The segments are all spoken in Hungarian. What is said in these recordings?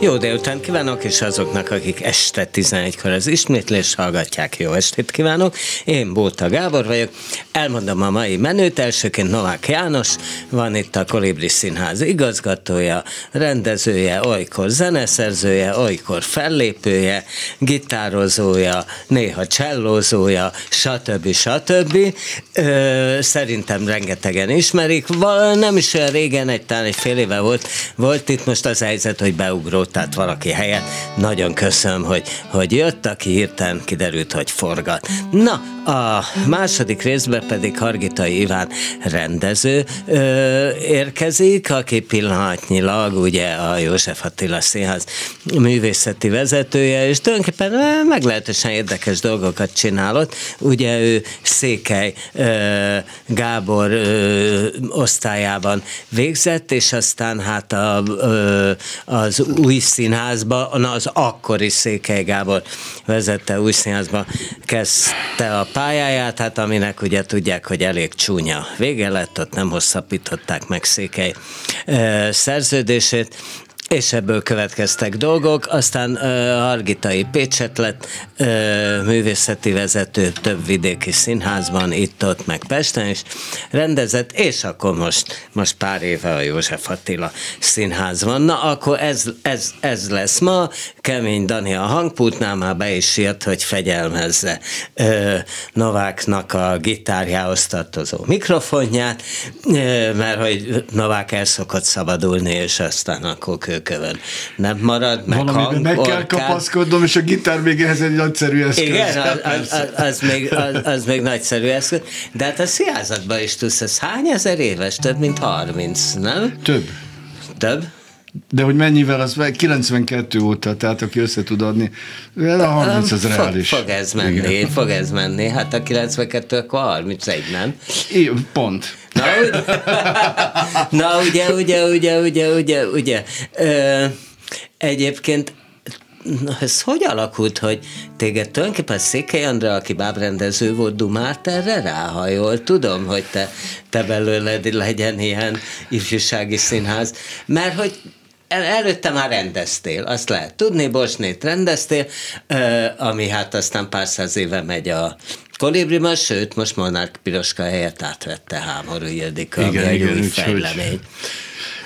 Jó délután kívánok, és azoknak, akik este 11-kor az ismétlés hallgatják, jó estét kívánok. Én Bóta Gábor vagyok, elmondom a mai menőt, elsőként Novák János, van itt a Kolibri Színház igazgatója, rendezője, olykor zeneszerzője, olykor fellépője, gitározója, néha csellózója, stb. stb. Ö, szerintem rengetegen ismerik, nem is olyan régen, egy talán egy fél éve volt, volt itt most az helyzet, hogy beugró tehát valaki helyett. Nagyon köszönöm, hogy, hogy jött, aki hirtelen kiderült, hogy forgat. Na, a második részben pedig Hargitai Iván rendező ö, érkezik, aki pillanatnyilag ugye a József Attila Színház művészeti vezetője, és tulajdonképpen meglehetősen érdekes dolgokat csinálott. Ugye ő Székely ö, Gábor ö, osztályában végzett, és aztán hát a, ö, az új színházba, na az akkori Székely Gábor vezette új színházba, kezdte a pályáját, hát aminek ugye tudják, hogy elég csúnya vége lett, ott nem hosszabbították meg Székely szerződését, és ebből következtek dolgok, aztán uh, Hargitai Pécset lett uh, művészeti vezető több vidéki színházban, itt-ott, meg Pesten is rendezett, és akkor most, most pár éve a József Attila színházban. Na, akkor ez, ez, ez lesz ma, Kemény Dani a hangpultnál már be is írt, hogy fegyelmezze uh, Nováknak a gitárjához tartozó mikrofonját, uh, mert hogy Novák el szokott szabadulni, és aztán akkor kőkövön nem marad, meg Valamiben meg kell kapaszkodnom, és a gitár még ehhez egy nagyszerű eszköz. Igen, az, az, az, az, még, az, az még nagyszerű eszköz. De hát a színházatban is tudsz, ez hány ezer éves? Több mint 30, nem? Több. Több? De hogy mennyivel, az 92 óta, tehát aki össze tud adni, a 30 az fog, reális. Fog ez menni, Igen. fog ez menni. Hát a 92 akkor 31, nem? É, pont. Na, ugye, na, ugye, ugye, ugye, ugye, ugye, ugye. Ö, egyébként Na, ez hogy alakult, hogy téged tulajdonképpen Székely Andrá, aki bábrendező volt, dumált erre rá, ha jól tudom, hogy te, te belőled legyen ilyen ifjúsági színház, mert hogy el, előtte már rendeztél, azt lehet tudni, Bosnét rendeztél, ami hát aztán pár száz éve megy a Kolibriban, sőt, most Monark Piroska helyett átvette Hámorú Ildika, igen, ami igen, egy új fejlemény. Hogy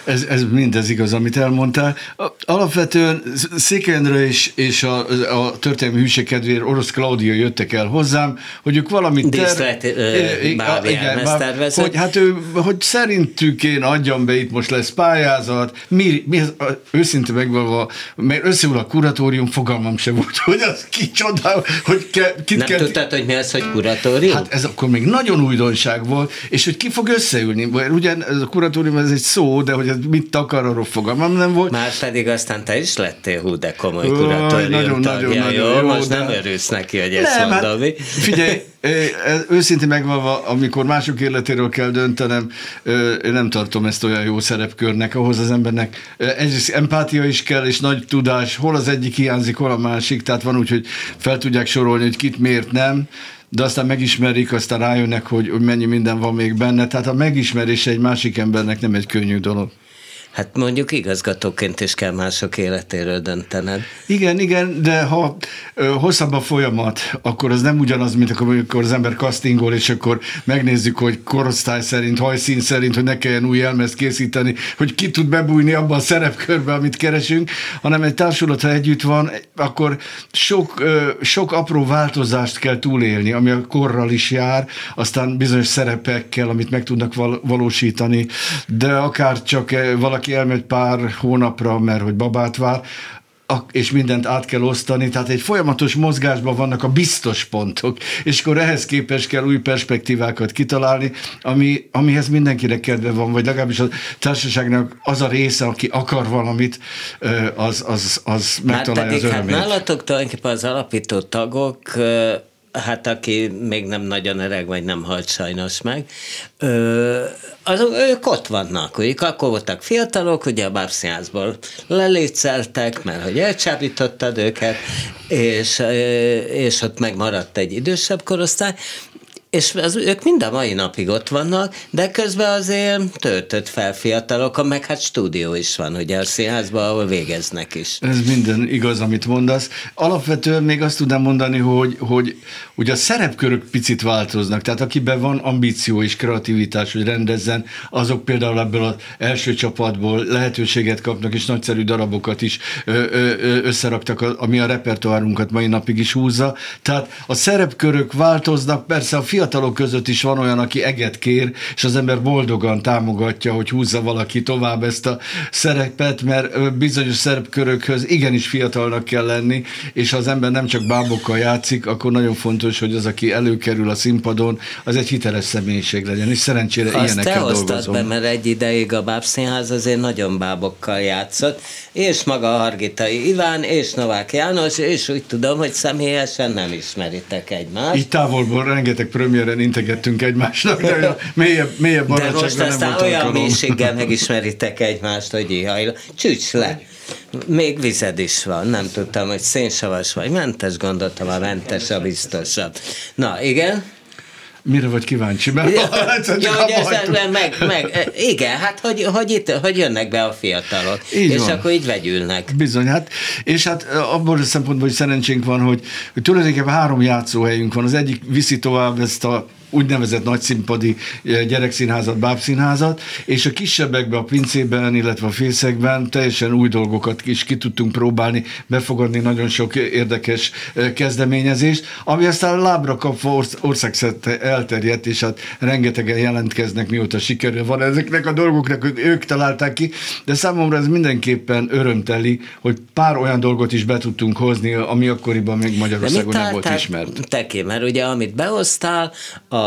ez, ez mindez igaz, amit elmondtál. Alapvetően Székelyendre és, és a, a történelmi hűség kedvéért orosz Klaudia jöttek el hozzám, hogy ők valamit... Díszlet, igen, hogy, hát ő, hogy szerintük én adjam be, itt most lesz pályázat, mi, mi az, őszinte megvalva, mert összeül a kuratórium, fogalmam se volt, hogy az kicsoda, hogy ke, kit Nem kell... tudtad, hogy mi az, hogy kuratórium? Hát ez akkor még nagyon újdonság volt, és hogy ki fog összeülni, ugyan ez a kuratórium ez egy szó, de hogy ez mit akar, arról fogalmam nem volt. Már pedig aztán te is lettél hú, de komoly kuratórium nagyon, tagja, nagyon, jó? nagyon, jó, Most de... nem örülsz neki, hogy ezt nem, mondom. Hát, figyelj, őszintén megvalva, amikor mások életéről kell döntenem, én nem tartom ezt olyan jó szerepkörnek, ahhoz az embernek egyrészt empátia is kell, és nagy tudás, hol az egyik hiányzik, hol a másik, tehát van úgy, hogy fel tudják sorolni, hogy kit miért nem, de aztán megismerik, aztán rájönnek, hogy, hogy mennyi minden van még benne. Tehát a megismerése egy másik embernek nem egy könnyű dolog. Hát mondjuk igazgatóként is kell mások életéről döntened. Igen, igen, de ha ö, hosszabb a folyamat, akkor az nem ugyanaz, mint amikor az ember castingol, és akkor megnézzük, hogy korosztály szerint, hajszín szerint, hogy ne kelljen új elmezt készíteni, hogy ki tud bebújni abban a szerepkörbe, amit keresünk, hanem egy társulat, ha együtt van, akkor sok, ö, sok apró változást kell túlélni, ami a korral is jár, aztán bizonyos szerepekkel, amit meg tudnak val- valósítani, de akár csak valaki valaki elmegy pár hónapra, mert hogy babát vár, és mindent át kell osztani, tehát egy folyamatos mozgásban vannak a biztos pontok, és akkor ehhez képest kell új perspektívákat kitalálni, ami, amihez mindenkinek kedve van, vagy legalábbis a társaságnak az a része, aki akar valamit, az, az, az megtalálja az örömét. Hát nálatok tulajdonképpen az alapító tagok hát aki még nem nagyon öreg, vagy nem halt sajnos meg, ö, az, ők ott vannak, ők akkor voltak fiatalok, ugye a bábszínházból lelétszeltek, mert hogy elcsábítottad őket, és, és ott megmaradt egy idősebb korosztály, és az, ők mind a mai napig ott vannak, de közben azért töltött fel fiatalok, meg hát stúdió is van ugye a színházban, ahol végeznek is. Ez minden igaz, amit mondasz. Alapvetően még azt tudnám mondani, hogy, hogy ugye a szerepkörök picit változnak, tehát akiben van ambíció és kreativitás, hogy rendezzen, azok például ebből az első csapatból lehetőséget kapnak, és nagyszerű darabokat is összeraktak, ami a repertoárunkat mai napig is húzza. Tehát a szerepkörök változnak, persze a fiatalok között is van olyan, aki eget kér, és az ember boldogan támogatja, hogy húzza valaki tovább ezt a szerepet, mert bizonyos szerepkörökhöz igenis fiatalnak kell lenni, és ha az ember nem csak bábokkal játszik, akkor nagyon fontos, hogy az, aki előkerül a színpadon, az egy hiteles személyiség legyen, és szerencsére Azt ilyenekkel te dolgozom. be, mert egy ideig a Bábszínház azért nagyon bábokkal játszott, és maga Hargitai Iván, és Novák János, és úgy tudom, hogy személyesen nem ismeritek egymást. Így távolból rengeteg premiéren integettünk egymásnak, de mélyebb, mélyebb De most nem aztán volt olyan mélységgel megismeritek egymást, hogy ihaj, csücs le. Még vized is van, nem tudtam, hogy szénsavas vagy mentes, gondoltam a mentes a biztosabb. Na, igen? Mire vagy kíváncsi? Mert Ja, egyszer ja, csak hogy meg, meg, igen, hát hogy, hogy, itt, hogy jönnek be a fiatalok, Így és van. akkor így vegyülnek. Bizony, hát, és hát abból a szempontból, hogy szerencsénk van, hogy, hogy tulajdonképpen három játszóhelyünk van. Az egyik viszi tovább ezt a úgynevezett nagyszínpadi eh, gyerekszínházat, bábszínházat, és a kisebbekben, a pincében, illetve a fészekben teljesen új dolgokat is ki tudtunk próbálni, befogadni nagyon sok érdekes eh, kezdeményezést, ami aztán lábra kapva orsz- országszerte elterjedt, és hát rengetegen jelentkeznek, mióta sikerül van ezeknek a dolgoknak, ők találták ki, de számomra ez mindenképpen örömteli, hogy pár olyan dolgot is be tudtunk hozni, ami akkoriban még Magyarországon nem volt ismert. Te ki? Mert ugye amit behoztál, a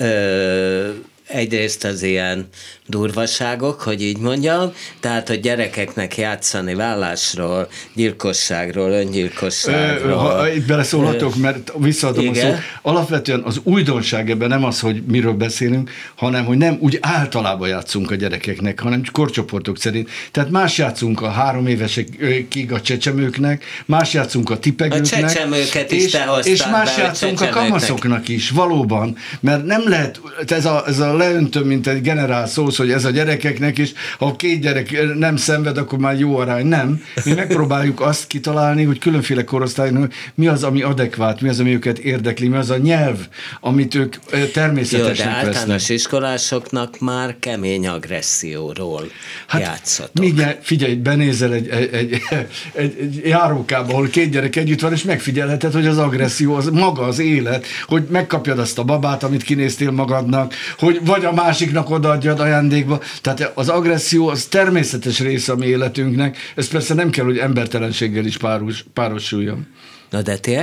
ö, egyrészt az ilyen durvaságok, hogy így mondjam, tehát hogy gyerekeknek játszani vállásról, gyilkosságról, Ö, öngyilkosságról. Ha itt beleszólhatok, mert visszaadom a Igen. szót. Alapvetően az újdonság ebben nem az, hogy miről beszélünk, hanem hogy nem úgy általában játszunk a gyerekeknek, hanem korcsoportok szerint. Tehát más játszunk a három évesekig a csecsemőknek, más játszunk a tipegőknek. A csecsemőket is és, te és más a játszunk a csecsemőknek. kamaszoknak is, valóban. Mert nem lehet, ez a, ez a leöntöm, mint egy generál szósz, hogy ez a gyerekeknek is, ha két gyerek nem szenved, akkor már jó arány. Nem. Mi megpróbáljuk azt kitalálni, hogy különféle korosztálynak mi az, ami adekvát, mi az, ami őket érdekli, mi az a nyelv, amit ők ö, Jó, de általános vesznek. iskolásoknak már kemény agresszióról hát, játszatok. Mindjárt, figyelj, benézel egy, egy, egy, egy, egy járókába, ahol két gyerek együtt van, és megfigyelheted, hogy az agresszió az maga az élet, hogy megkapjad azt a babát, amit kinéztél magadnak, hogy vagy a másiknak odaadjad ajándékba. Tehát az agresszió az természetes része a mi életünknek, ez persze nem kell, hogy embertelenséggel is páros, párosuljon. Na de ti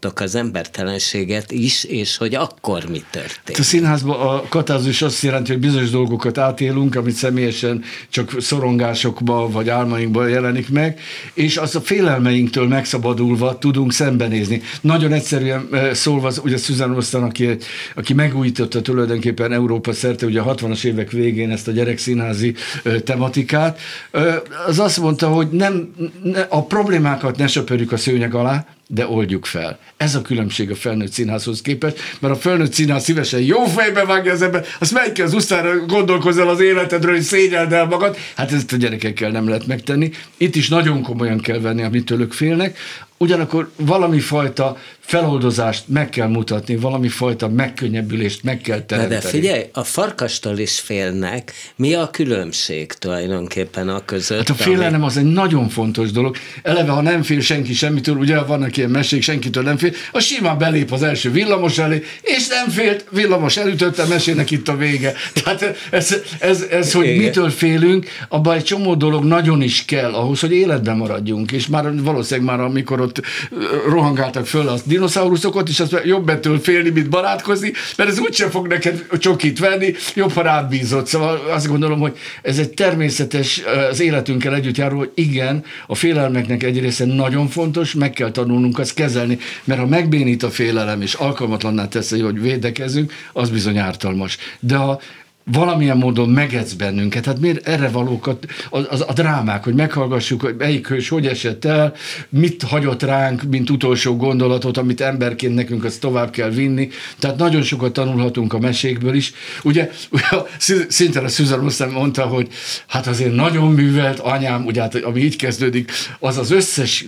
eljátszhattok az embertelenséget is, és hogy akkor mi történt. A színházban a katárzus azt jelenti, hogy bizonyos dolgokat átélünk, amit személyesen csak szorongásokba vagy álmainkban jelenik meg, és az a félelmeinktől megszabadulva tudunk szembenézni. Nagyon egyszerűen eh, szólva, ugye Susan Osztan, aki, aki megújította tulajdonképpen Európa szerte, ugye a 60-as évek végén ezt a gyerekszínházi eh, tematikát, eh, az azt mondta, hogy nem, ne, a problémákat ne söpörjük a szőnyeg alá, de oldjuk fel. Ez a különbség a felnőtt színházhoz képest, mert a felnőtt színház szívesen jó fejbe vágja az ember, azt megy ki az usztára, gondolkozz el az életedről, hogy szégyeld el magad. Hát ezt a gyerekekkel nem lehet megtenni. Itt is nagyon komolyan kell venni, amitől ők félnek. Ugyanakkor valami fajta feloldozást meg kell mutatni, valami fajta megkönnyebbülést meg kell teremteni. de figyelj, a farkastól is félnek. Mi a különbség tulajdonképpen a között? Hát a félelem az egy nagyon fontos dolog. Eleve, ha nem fél senki semmitől, ugye vannak ilyen mesék, senkitől nem fél, az simán belép az első villamos elé, és nem félt, villamos elütötte, mesének itt a vége. Tehát ez, ez, ez hogy Igen. mitől félünk, abban egy csomó dolog nagyon is kell ahhoz, hogy életben maradjunk. És már valószínűleg már amikor ott rohangáltak föl a dinoszauruszokat, és az jobb ettől félni, mint barátkozni, mert ez úgysem fog neked csokit venni, jobb, ha rád bízott. Szóval azt gondolom, hogy ez egy természetes az életünkkel együtt járó, hogy igen, a félelmeknek egy része nagyon fontos, meg kell tanulnunk azt kezelni, mert ha megbénít a félelem, és alkalmatlanná teszi, hogy védekezünk, az bizony ártalmas. De ha valamilyen módon megedz bennünket. Hát miért erre valókat, a, a, a drámák, hogy meghallgassuk, hogy melyik hős hogy esett el, mit hagyott ránk, mint utolsó gondolatot, amit emberként nekünk azt tovább kell vinni. Tehát nagyon sokat tanulhatunk a mesékből is. Ugye, szinte a Susan Osztán mondta, hogy hát azért nagyon művelt anyám, ugye hát, ami így kezdődik, az az összes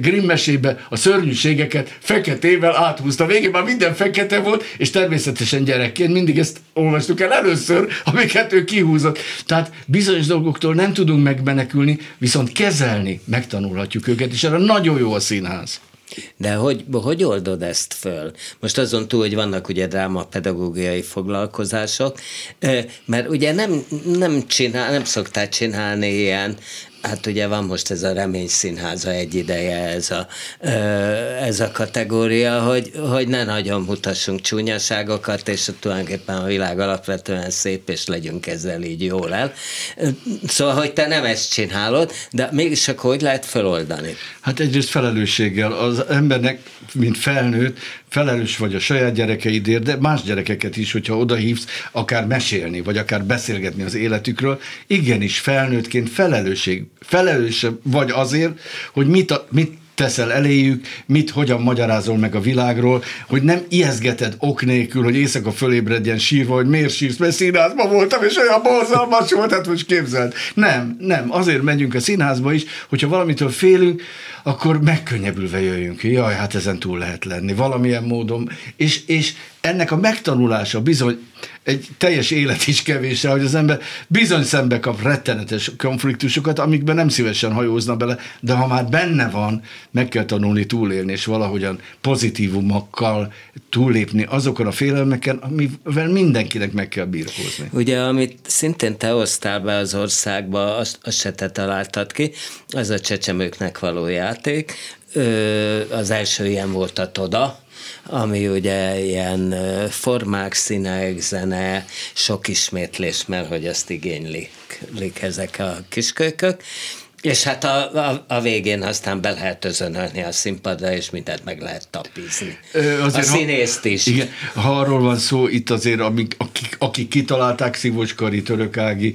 Grimm mesébe a szörnyűségeket feketével áthúzta. Végén már minden fekete volt, és természetesen gyerekként mindig ezt olvastuk el először, amiket ő kihúzott. Tehát bizonyos dolgoktól nem tudunk megmenekülni, viszont kezelni megtanulhatjuk őket, és erre nagyon jó a színház. De hogy, hogy oldod ezt föl? Most azon túl, hogy vannak ugye drámapedagógiai foglalkozások, mert ugye nem, nem, csinál, nem szoktál csinálni ilyen Hát ugye van most ez a remény színháza egy ideje, ez a, ez a kategória, hogy, hogy ne nagyon mutassunk csúnyaságokat, és tulajdonképpen a világ alapvetően szép, és legyünk ezzel így jól el. Szóval, hogy te nem ezt csinálod, de mégis akkor hogy lehet feloldani? Hát egyrészt felelősséggel. Az embernek, mint felnőtt, felelős vagy a saját gyerekeidért, de más gyerekeket is, hogyha odahívsz, akár mesélni, vagy akár beszélgetni az életükről, igenis felnőttként felelősség, felelős vagy azért, hogy mit, a, mit teszel eléjük, mit, hogyan magyarázol meg a világról, hogy nem ijeszgeted ok nélkül, hogy éjszaka fölébredjen sírva, hogy miért sírsz, mert színházban voltam, és olyan borzalmas volt, hát most képzeld. Nem, nem, azért megyünk a színházba is, hogyha valamitől félünk, akkor megkönnyebbülve jöjjünk Jaj, hát ezen túl lehet lenni, valamilyen módon. És, és ennek a megtanulása bizony egy teljes élet is kevés hogy az ember bizony szembe kap rettenetes konfliktusokat, amikben nem szívesen hajózna bele, de ha már benne van, meg kell tanulni túlélni, és valahogyan pozitívumokkal túllépni azokon a félelmeken, amivel mindenkinek meg kell birkózni. Ugye, amit szintén te hoztál be az országba, azt, azt se te találtad ki, az a csecsemőknek való játék. Az első ilyen volt a Toda, ami ugye ilyen formák, színek, zene, sok ismétlés, mert hogy azt igénylik ezek a kiskölykök, és hát a, a, a végén aztán be lehet özönölni a színpadra, és mindent meg lehet tapizni. Ö, azért, a színészt is. Igen, ha arról van szó, itt azért, amik, akik, akik kitalálták, Szivos Kari, Török Ági,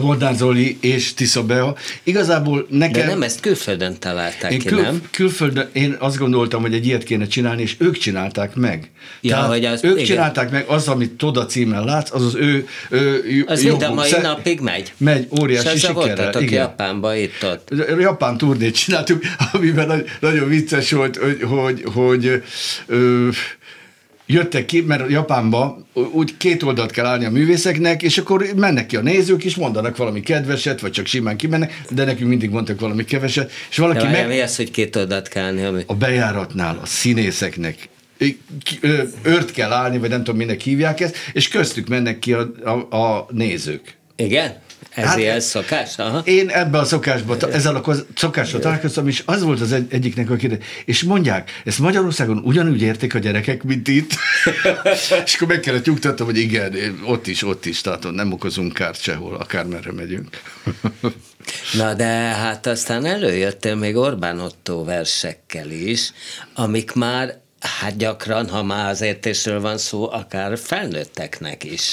Vodán Zoli és Tisza Bea, igazából nekem... De nem ezt külföldön találták én ki, kül, nem? Külföldön, én azt gondoltam, hogy egy ilyet kéne csinálni, és ők csinálták meg. Ja, Tehát hogy az, ők igen. csinálták meg, az, amit Toda címmel látsz, az az ő, ő Az mind a mai szer- napig megy. Megy, óriási sikerrel. Igen. Japánba ott. Japán turnét csináltuk, amiben nagyon vicces volt, hogy, hogy, hogy ö, jöttek ki, mert Japánba úgy két oldalt kell állni a művészeknek, és akkor mennek ki a nézők, és mondanak valami kedveset, vagy csak simán kimennek, de nekünk mindig mondtak valami keveset, és valaki de meg... Mi az, hogy két oldalt kell állni? Ami... A bejáratnál a színészeknek ört kell állni, vagy nem tudom, minek hívják ezt, és köztük mennek ki a, a, a nézők. Igen? Ez hát, szokás? Aha. Én ebbe a szokásba, ezzel a szokással találkoztam, és az volt az egy, egyiknek a kérdés. És mondják, ezt Magyarországon ugyanúgy érték a gyerekek, mint itt? és akkor meg kellett nyugtatnom, hogy igen, ott is, ott is, tehát nem okozunk kárt sehol, akármerre megyünk. Na de hát aztán előjöttél még Orbán Otto versekkel is, amik már Hát gyakran, ha már az értésről van szó, akár felnőtteknek is.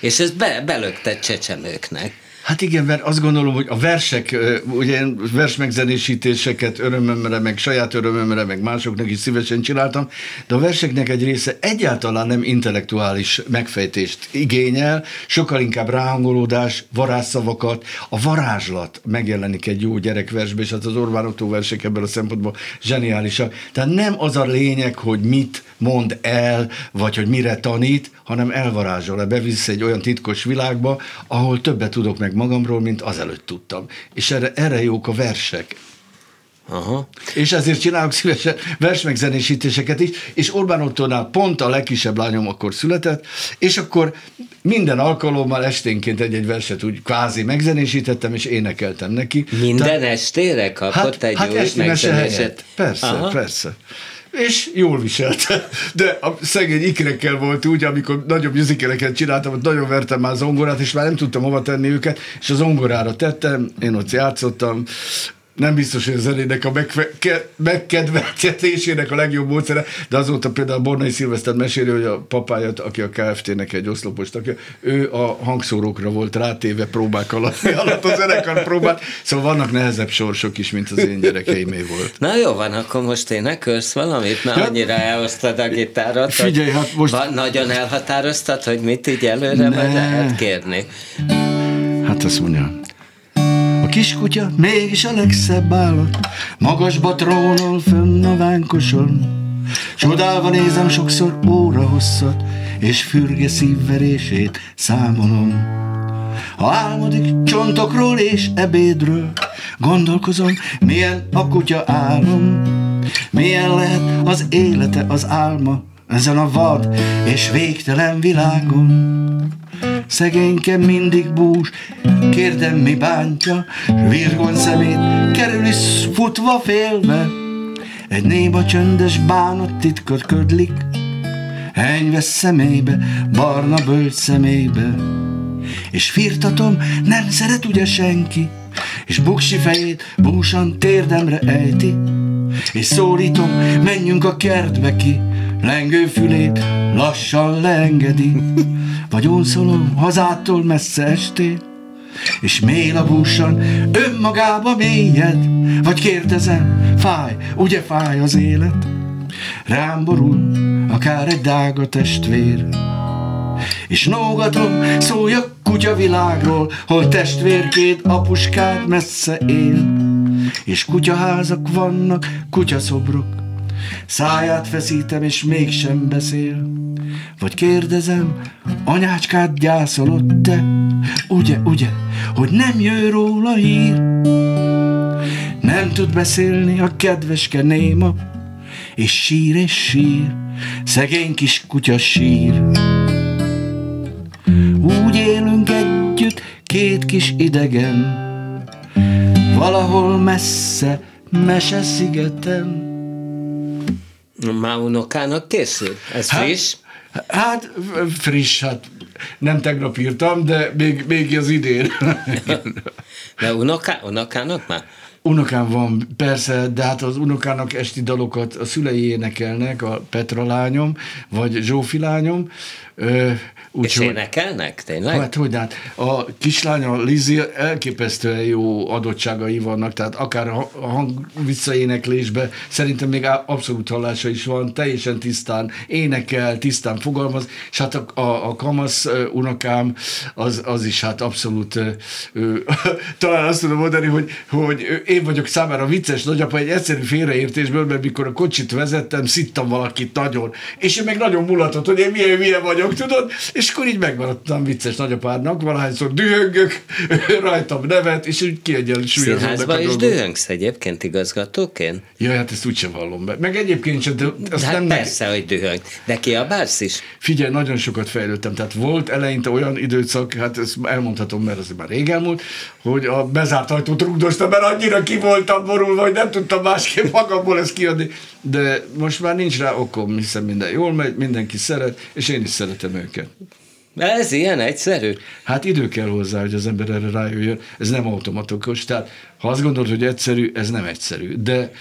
És ez be, belökte csecsemőknek. Hát igen, mert azt gondolom, hogy a versek, ugye versmegzenésítéseket örömömre, meg saját örömömre, meg másoknak is szívesen csináltam, de a verseknek egy része egyáltalán nem intellektuális megfejtést igényel, sokkal inkább ráhangolódás, varázsszavakat, a varázslat megjelenik egy jó gyerekversbe, és hát az Orbán Otto versek ebből a szempontból zseniálisak. Tehát nem az a lényeg, hogy mit mond el, vagy hogy mire tanít, hanem elvarázsol, bevisz egy olyan titkos világba, ahol többet tudok meg magamról, mint azelőtt tudtam. És erre, erre jók a versek. Aha. És ezért csinálok szívesen versmegzenésítéseket is, és Orbán Ottónál pont a legkisebb lányom akkor született, és akkor minden alkalommal esténként egy-egy verset úgy kvázi megzenésítettem, és énekeltem neki. Minden Tehát, estére kapott hát, egy hát új megzenését? Persze, Aha. persze és jól viselte. De a szegény ikrekkel volt úgy, amikor nagyobb musicaleket csináltam, hogy nagyon vertem már zongorát, és már nem tudtam hova tenni őket, és a zongorára tettem, én ott játszottam, nem biztos, hogy a zenének a megkedveltetésének a legjobb módszere, de azóta például Bornai Szilveszter meséli, hogy a papáját, aki a KFT-nek egy oszlopos tagja, ő a hangszórókra volt rátéve próbák alatt, alatt a zenekar próbát, szóval vannak nehezebb sorsok is, mint az én gyerekeimé volt. Na jó van, akkor most én körsz valamit, mert ja. annyira elosztad a gitárat, Figyelj, hát most... nagyon elhatároztad, hogy mit így előre ne. majd lehet kérni. Hát azt mondja, kiskutya mégis a legszebb állat, magasba trónol fönn a vánkoson. Csodálva nézem sokszor óra hosszat, és fürge szívverését számolom. Ha álmodik csontokról és ebédről, gondolkozom, milyen a kutya álom, milyen lehet az élete, az álma, ezen a vad és végtelen világon. Szegényke mindig bús, kérdem mi bántja, virgon szemét kerül is futva félve. Egy néma csöndes bánat titkot ködlik, enyves szemébe, barna bölcs szemébe. És firtatom, nem szeret ugye senki, és buksi fejét búsan térdemre ejti, és szólítom, menjünk a kertbe ki, lengő fülét lassan leengedi. Vagy unszolom hazától messze estél, és mélabúsan önmagába mélyed, vagy kérdezem, fáj, ugye fáj az élet? Rám borul akár egy dága testvér, és nógatom, szólj kutya világról, hol testvérként apuskád messze él, és kutyaházak vannak, kutyaszobrok, Száját feszítem, és mégsem beszél. Vagy kérdezem, anyácskát gyászolod te? Ugye, ugye, hogy nem jön róla hír? Nem tud beszélni a kedveske néma, és sír és sír, szegény kis kutya sír. Úgy élünk együtt, két kis idegen, valahol messze, mese szigeten. Már unokának készül? Ez hát, friss? Hát friss, hát nem tegnap írtam, de még, még az idén. de unoká, unokának már? Unokám van, persze, de hát az unokának esti dalokat a szülei énekelnek, a Petra lányom, vagy Zsófi lányom, úgy, és énekelnek, tényleg? Hát, hogy hát a kislánya Lizi elképesztően jó adottságai vannak, tehát akár a hang visszaéneklésbe szerintem még abszolút hallása is van, teljesen tisztán énekel, tisztán fogalmaz, és hát a, a, a kamasz unokám az, az is hát abszolút ő, talán azt tudom mondani, hogy, hogy én vagyok számára vicces nagyapa egy egyszerű félreértésből, mert mikor a kocsit vezettem, szittam valakit nagyon, és ő meg nagyon mulatott, hogy én milyen, milyen vagyok, tudod, és akkor így megmaradtam vicces nagyapádnak, valahányszor dühöngök, rajtam nevet, és úgy kiegyensúlyozódnak Színházban is dühöngsz egyébként igazgatóként? Ja, hát ezt úgysem vallom be. Meg egyébként sem, de azt hát nem persze, meg... hogy dühöng. De ki a bársz is? Figyelj, nagyon sokat fejlődtem. Tehát volt eleinte olyan időszak, hát ezt elmondhatom, mert az már rég elmúlt, hogy a bezárt ajtót rugdostam, mert annyira ki voltam borulva, hogy nem tudtam másképp magamból ezt kiadni. De most már nincs rá okom, hiszen minden jól megy, mindenki szeret, és én is szeretem őket. Ez ilyen egyszerű? Hát idő kell hozzá, hogy az ember erre rájöjjön. Ez nem automatikus. Tehát ha azt gondolod, hogy egyszerű, ez nem egyszerű. De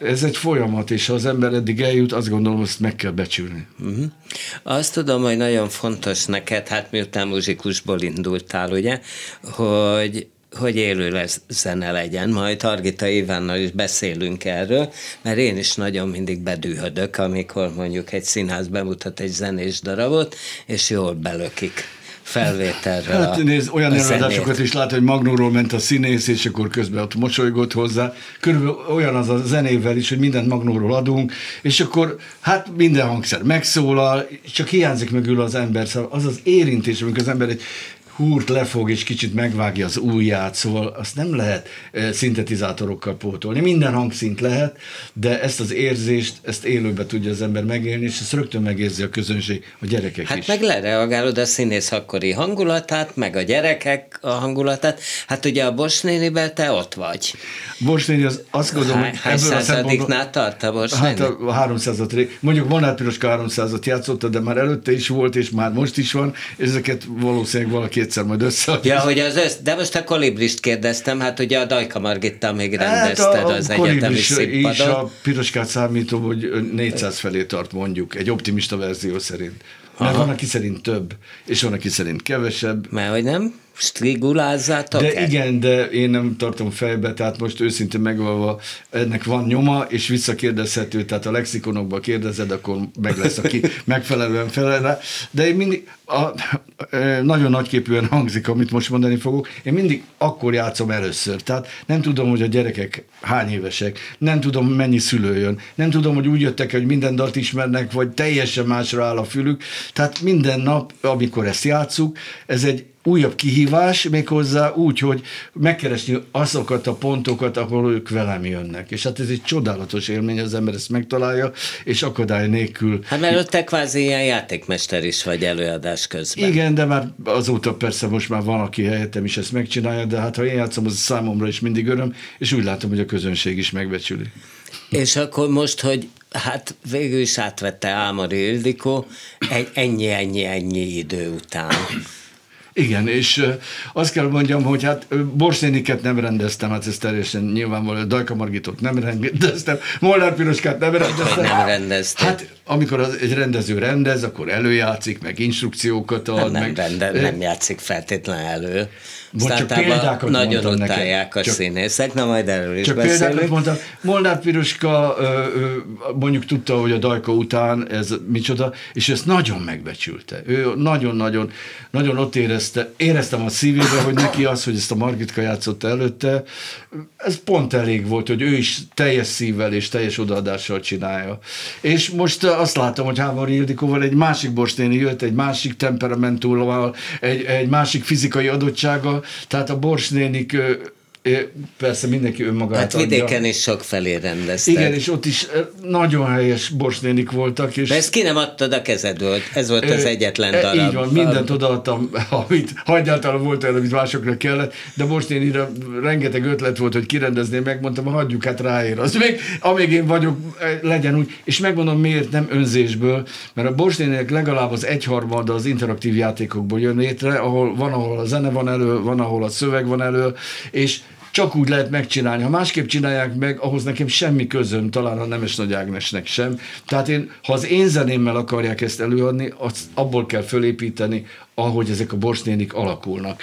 ez egy folyamat, és ha az ember eddig eljut, azt gondolom, azt meg kell becsülni. Uh-huh. Azt tudom, hogy nagyon fontos neked, hát miután muzsikusból indultál, ugye, hogy hogy élő lesz, zene legyen. Majd Targita Ivánnal is beszélünk erről, mert én is nagyon mindig bedühödök, amikor mondjuk egy színház bemutat egy zenés darabot, és jól belökik felvételre. Hát a, nézd, olyan előadásokat is lát, hogy Magnóról ment a színész, és akkor közben ott mosolygott hozzá. Körülbelül olyan az a zenével is, hogy mindent Magnóról adunk, és akkor hát minden hangszer megszólal, csak hiányzik mögül az ember, szóval az az érintés, amikor az ember egy húrt lefog és kicsit megvágja az ujját, szóval azt nem lehet szintetizátorokkal pótolni. Minden hangszint lehet, de ezt az érzést, ezt élőbe tudja az ember megélni, és ezt rögtön megérzi a közönség, a gyerekek hát is. meg lereagálod a színész akkori hangulatát, meg a gyerekek a hangulatát. Hát ugye a Bosnéniben te ott vagy. Bosnéni az azt gondolom, hogy Hány századiknál tart a Bosnéni? Hát a 300 mondjuk Vonát Piroska 300 játszotta, de már előtte is volt, és már most is van, és ezeket valószínűleg valaki kétszer majd össze. Ja, hogy az össz, de most a kolibrist kérdeztem, hát ugye a Dajka Margitta még rendezted hát a, a az egyetemi színpadon. És a piroskát számítom, hogy 400 felé tart mondjuk, egy optimista verzió szerint. Mert Aha. van, aki szerint több, és van, aki szerint kevesebb. Mert hogy nem? Strigulázzátok De igen, de én nem tartom fejbe, tehát most őszintén megvalva ennek van nyoma, és visszakérdezhető, tehát a lexikonokba kérdezed, akkor meg lesz, aki megfelelően felel rá. De én mindig, a, nagyon nagyképűen hangzik, amit most mondani fogok, én mindig akkor játszom először. Tehát nem tudom, hogy a gyerekek hány évesek, nem tudom, mennyi szülő jön, nem tudom, hogy úgy jöttek, hogy minden dalt ismernek, vagy teljesen másra áll a fülük. Tehát minden nap, amikor ezt játszuk, ez egy újabb kihívás, méghozzá úgy, hogy megkeresni azokat a pontokat, ahol ők velem jönnek. És hát ez egy csodálatos élmény, az ember ezt megtalálja, és akadály nélkül. Hát mert te kvázi ilyen játékmester is vagy előadás közben. Igen, de már azóta persze most már van, aki helyettem is ezt megcsinálja, de hát ha én játszom, az számomra is mindig öröm, és úgy látom, hogy a közönség is megbecsüli. És akkor most, hogy hát végül is átvette Ámari Ildikó egy ennyi, ennyi, ennyi idő után. Igen, és azt kell mondjam, hogy hát Borsnéniket nem rendeztem, hát ez teljesen nyilvánvaló, Dajka Margitot nem rendeztem, Molnár Piroskát nem rendeztem. Nem rendeztem. Hát amikor az, egy rendező rendez, akkor előjátszik, meg instrukciókat ad. Nem, meg, rende, nem játszik feltétlenül elő. Most csak példákat nagyon utálják a csak, színészek, na majd erről is Csak beszélünk. példákat mondtam. Molnár Piroska mondjuk tudta, hogy a Dajka után ez micsoda, és ezt nagyon megbecsülte. Ő nagyon-nagyon nagyon ott érezte, éreztem a szívébe, hogy neki az, hogy ezt a Margitka játszotta előtte, ez pont elég volt, hogy ő is teljes szívvel és teljes odaadással csinálja. És most azt látom, hogy Hámori Ildikóval egy másik borsténi jött, egy másik temperamentúlval, egy, egy másik fizikai adottsággal, tehát a borsnénik Persze mindenki önmagát Hát vidéken adja. is sok felé rendeztek. Igen, és ott is nagyon helyes borsnénik voltak. És De ezt ki nem adtad a kezedből? Ez volt az egyetlen darab. Így van, mindent odaadtam, amit hagyjáltalán volt el, amit másokra kellett, de borsnénira rengeteg ötlet volt, hogy kirendezném, megmondtam, hagyjuk, hát ráér. Az még, amíg én vagyok, legyen úgy. És megmondom, miért nem önzésből, mert a borsnének legalább az egyharmada az interaktív játékokból jön létre, ahol van, ahol a zene van elő, van, ahol a szöveg van elő, és csak úgy lehet megcsinálni. Ha másképp csinálják meg, ahhoz nekem semmi közöm, talán a Nemes Nagy Ágnesnek sem. Tehát én, ha az én zenémmel akarják ezt előadni, azt abból kell fölépíteni, ahogy ezek a borsnénik alakulnak.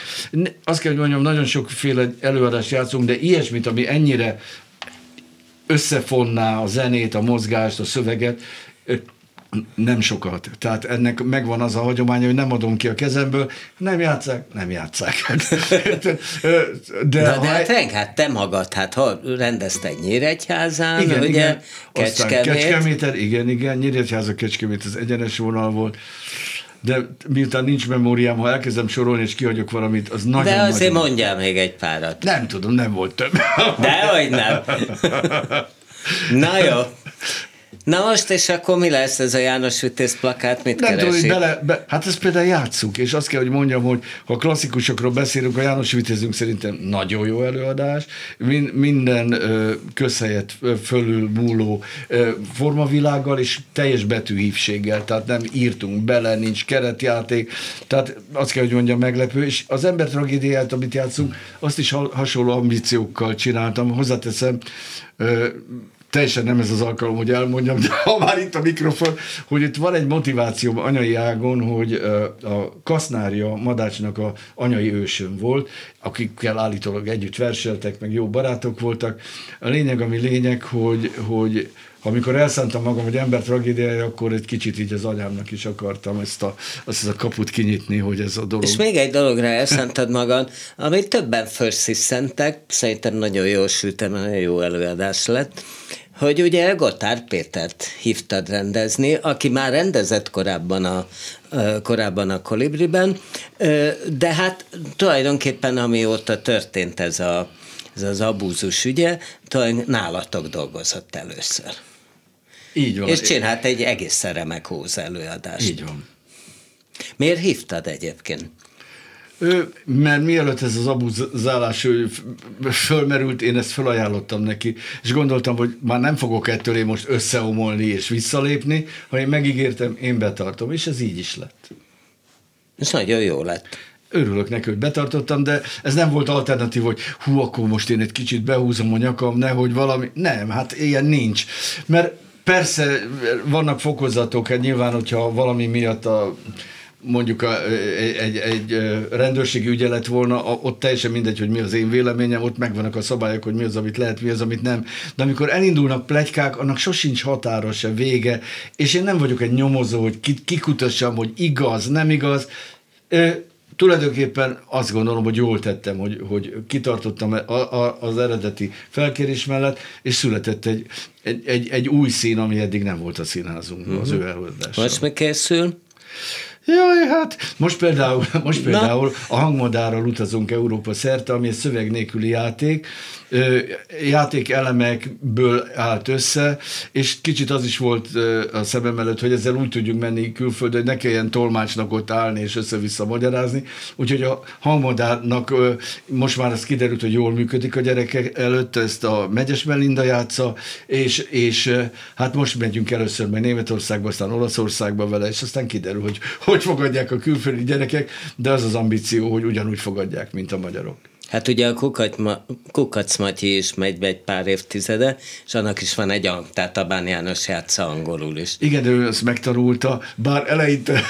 Azt kell, hogy mondjam, nagyon sokféle előadást játszunk, de ilyesmit, ami ennyire összefonná a zenét, a mozgást, a szöveget, nem sokat. Tehát ennek megvan az a hagyománya, hogy nem adom ki a kezemből, nem játszák, nem játszák. de, Na, de hát, ha... hát te magad, hát ha rendezte egy Nyíregyházán, igen, ugye, igen. Kecskemét. Kecskeméter, igen, igen, Nyíregyháza Kecskemét, az egyenes vonal volt de miután nincs memóriám, ha elkezdem sorolni, és kihagyok valamit, az nagyon De azért nagyon... mondjál még egy párat. Nem tudom, nem volt több. Dehogy nem. Na jó. Na most, és akkor mi lesz ez a János Vitéz plakát, mit Nem tudom, hogy bele, be, hát ezt például játszunk, és azt kell, hogy mondjam, hogy ha klasszikusokról beszélünk, a János Vitézünk szerintem nagyon jó előadás, Min, minden ö, közhelyet fölül múló ö, formavilággal és teljes betűhívséggel, tehát nem írtunk bele, nincs keretjáték, tehát azt kell, hogy mondjam, meglepő, és az ember tragédiát, amit játszunk, azt is hasonló ambíciókkal csináltam, hozzáteszem, ö, teljesen nem ez az alkalom, hogy elmondjam, de ha már itt a mikrofon, hogy itt van egy motiváció anyai ágon, hogy a Kasznária Madácsnak a anyai ősön volt, akikkel állítólag együtt verseltek, meg jó barátok voltak. A lényeg, ami lényeg, hogy, hogy amikor elszántam magam, hogy ember tragédiája, akkor egy kicsit így az anyámnak is akartam ezt a, azt a kaput kinyitni, hogy ez a dolog. És még egy dologra elszántad magad, amit többen felsziszentek, szerintem nagyon jól sültem, nagyon jó előadás lett, hogy ugye Gotár Pétert hívtad rendezni, aki már rendezett korábban a, korábban a Kolibriben, de hát tulajdonképpen amióta történt ez, a, ez az abúzus ügye, tulajdonképpen nálatok dolgozott először. Így van. És csinált egy egészen remek hóz előadást. Így van. Miért hívtad egyébként? Ő, mert mielőtt ez az abuzálás fölmerült, én ezt felajánlottam neki, és gondoltam, hogy már nem fogok ettől én most összeomolni és visszalépni, ha én megígértem, én betartom, és ez így is lett. Ez nagyon jó lett. örülök neki, hogy betartottam, de ez nem volt alternatív, hogy hú, akkor most én egy kicsit behúzom a nyakam, nehogy valami. Nem, hát ilyen nincs. Mert persze vannak fokozatok, hát nyilván, hogyha valami miatt a mondjuk a, egy, egy rendőrségi ügye lett volna, ott teljesen mindegy, hogy mi az én véleményem, ott megvannak a szabályok, hogy mi az, amit lehet, mi az, amit nem. De amikor elindulnak plegykák, annak sosincs határa se vége, és én nem vagyok egy nyomozó, hogy kikutassam, hogy igaz, nem igaz tulajdonképpen azt gondolom, hogy jól tettem, hogy, hogy kitartottam a, a, az eredeti felkérés mellett, és született egy, egy, egy, egy új szín, ami eddig nem volt a színházunkban, uh-huh. az mhm. ő. Most készül? Jaj, hát most például, most például a hangmodárral utazunk Európa szerte, ami egy szöveg nélküli játék, játékelemekből állt össze, és kicsit az is volt a szemem előtt, hogy ezzel úgy tudjunk menni külföldre, hogy ne kelljen tolmácsnak ott állni és össze-vissza magyarázni. Úgyhogy a hangmodárnak most már ez kiderült, hogy jól működik a gyerekek előtt, ezt a Megyes Melinda játsza, és, és hát most megyünk először meg Németországba, aztán Olaszországba vele, és aztán kiderül, hogy hogy fogadják a külföldi gyerekek, de az az ambíció, hogy ugyanúgy fogadják, mint a magyarok. Hát ugye a Kukac Matyi is megy be egy pár évtizede, és annak is van egy ang, tehát Abán János játsza angolul is. Igen, ő ezt megtanulta, bár eleinte,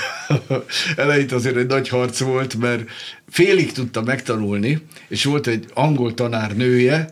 eleinte azért egy nagy harc volt, mert félig tudta megtanulni, és volt egy angol tanár nője,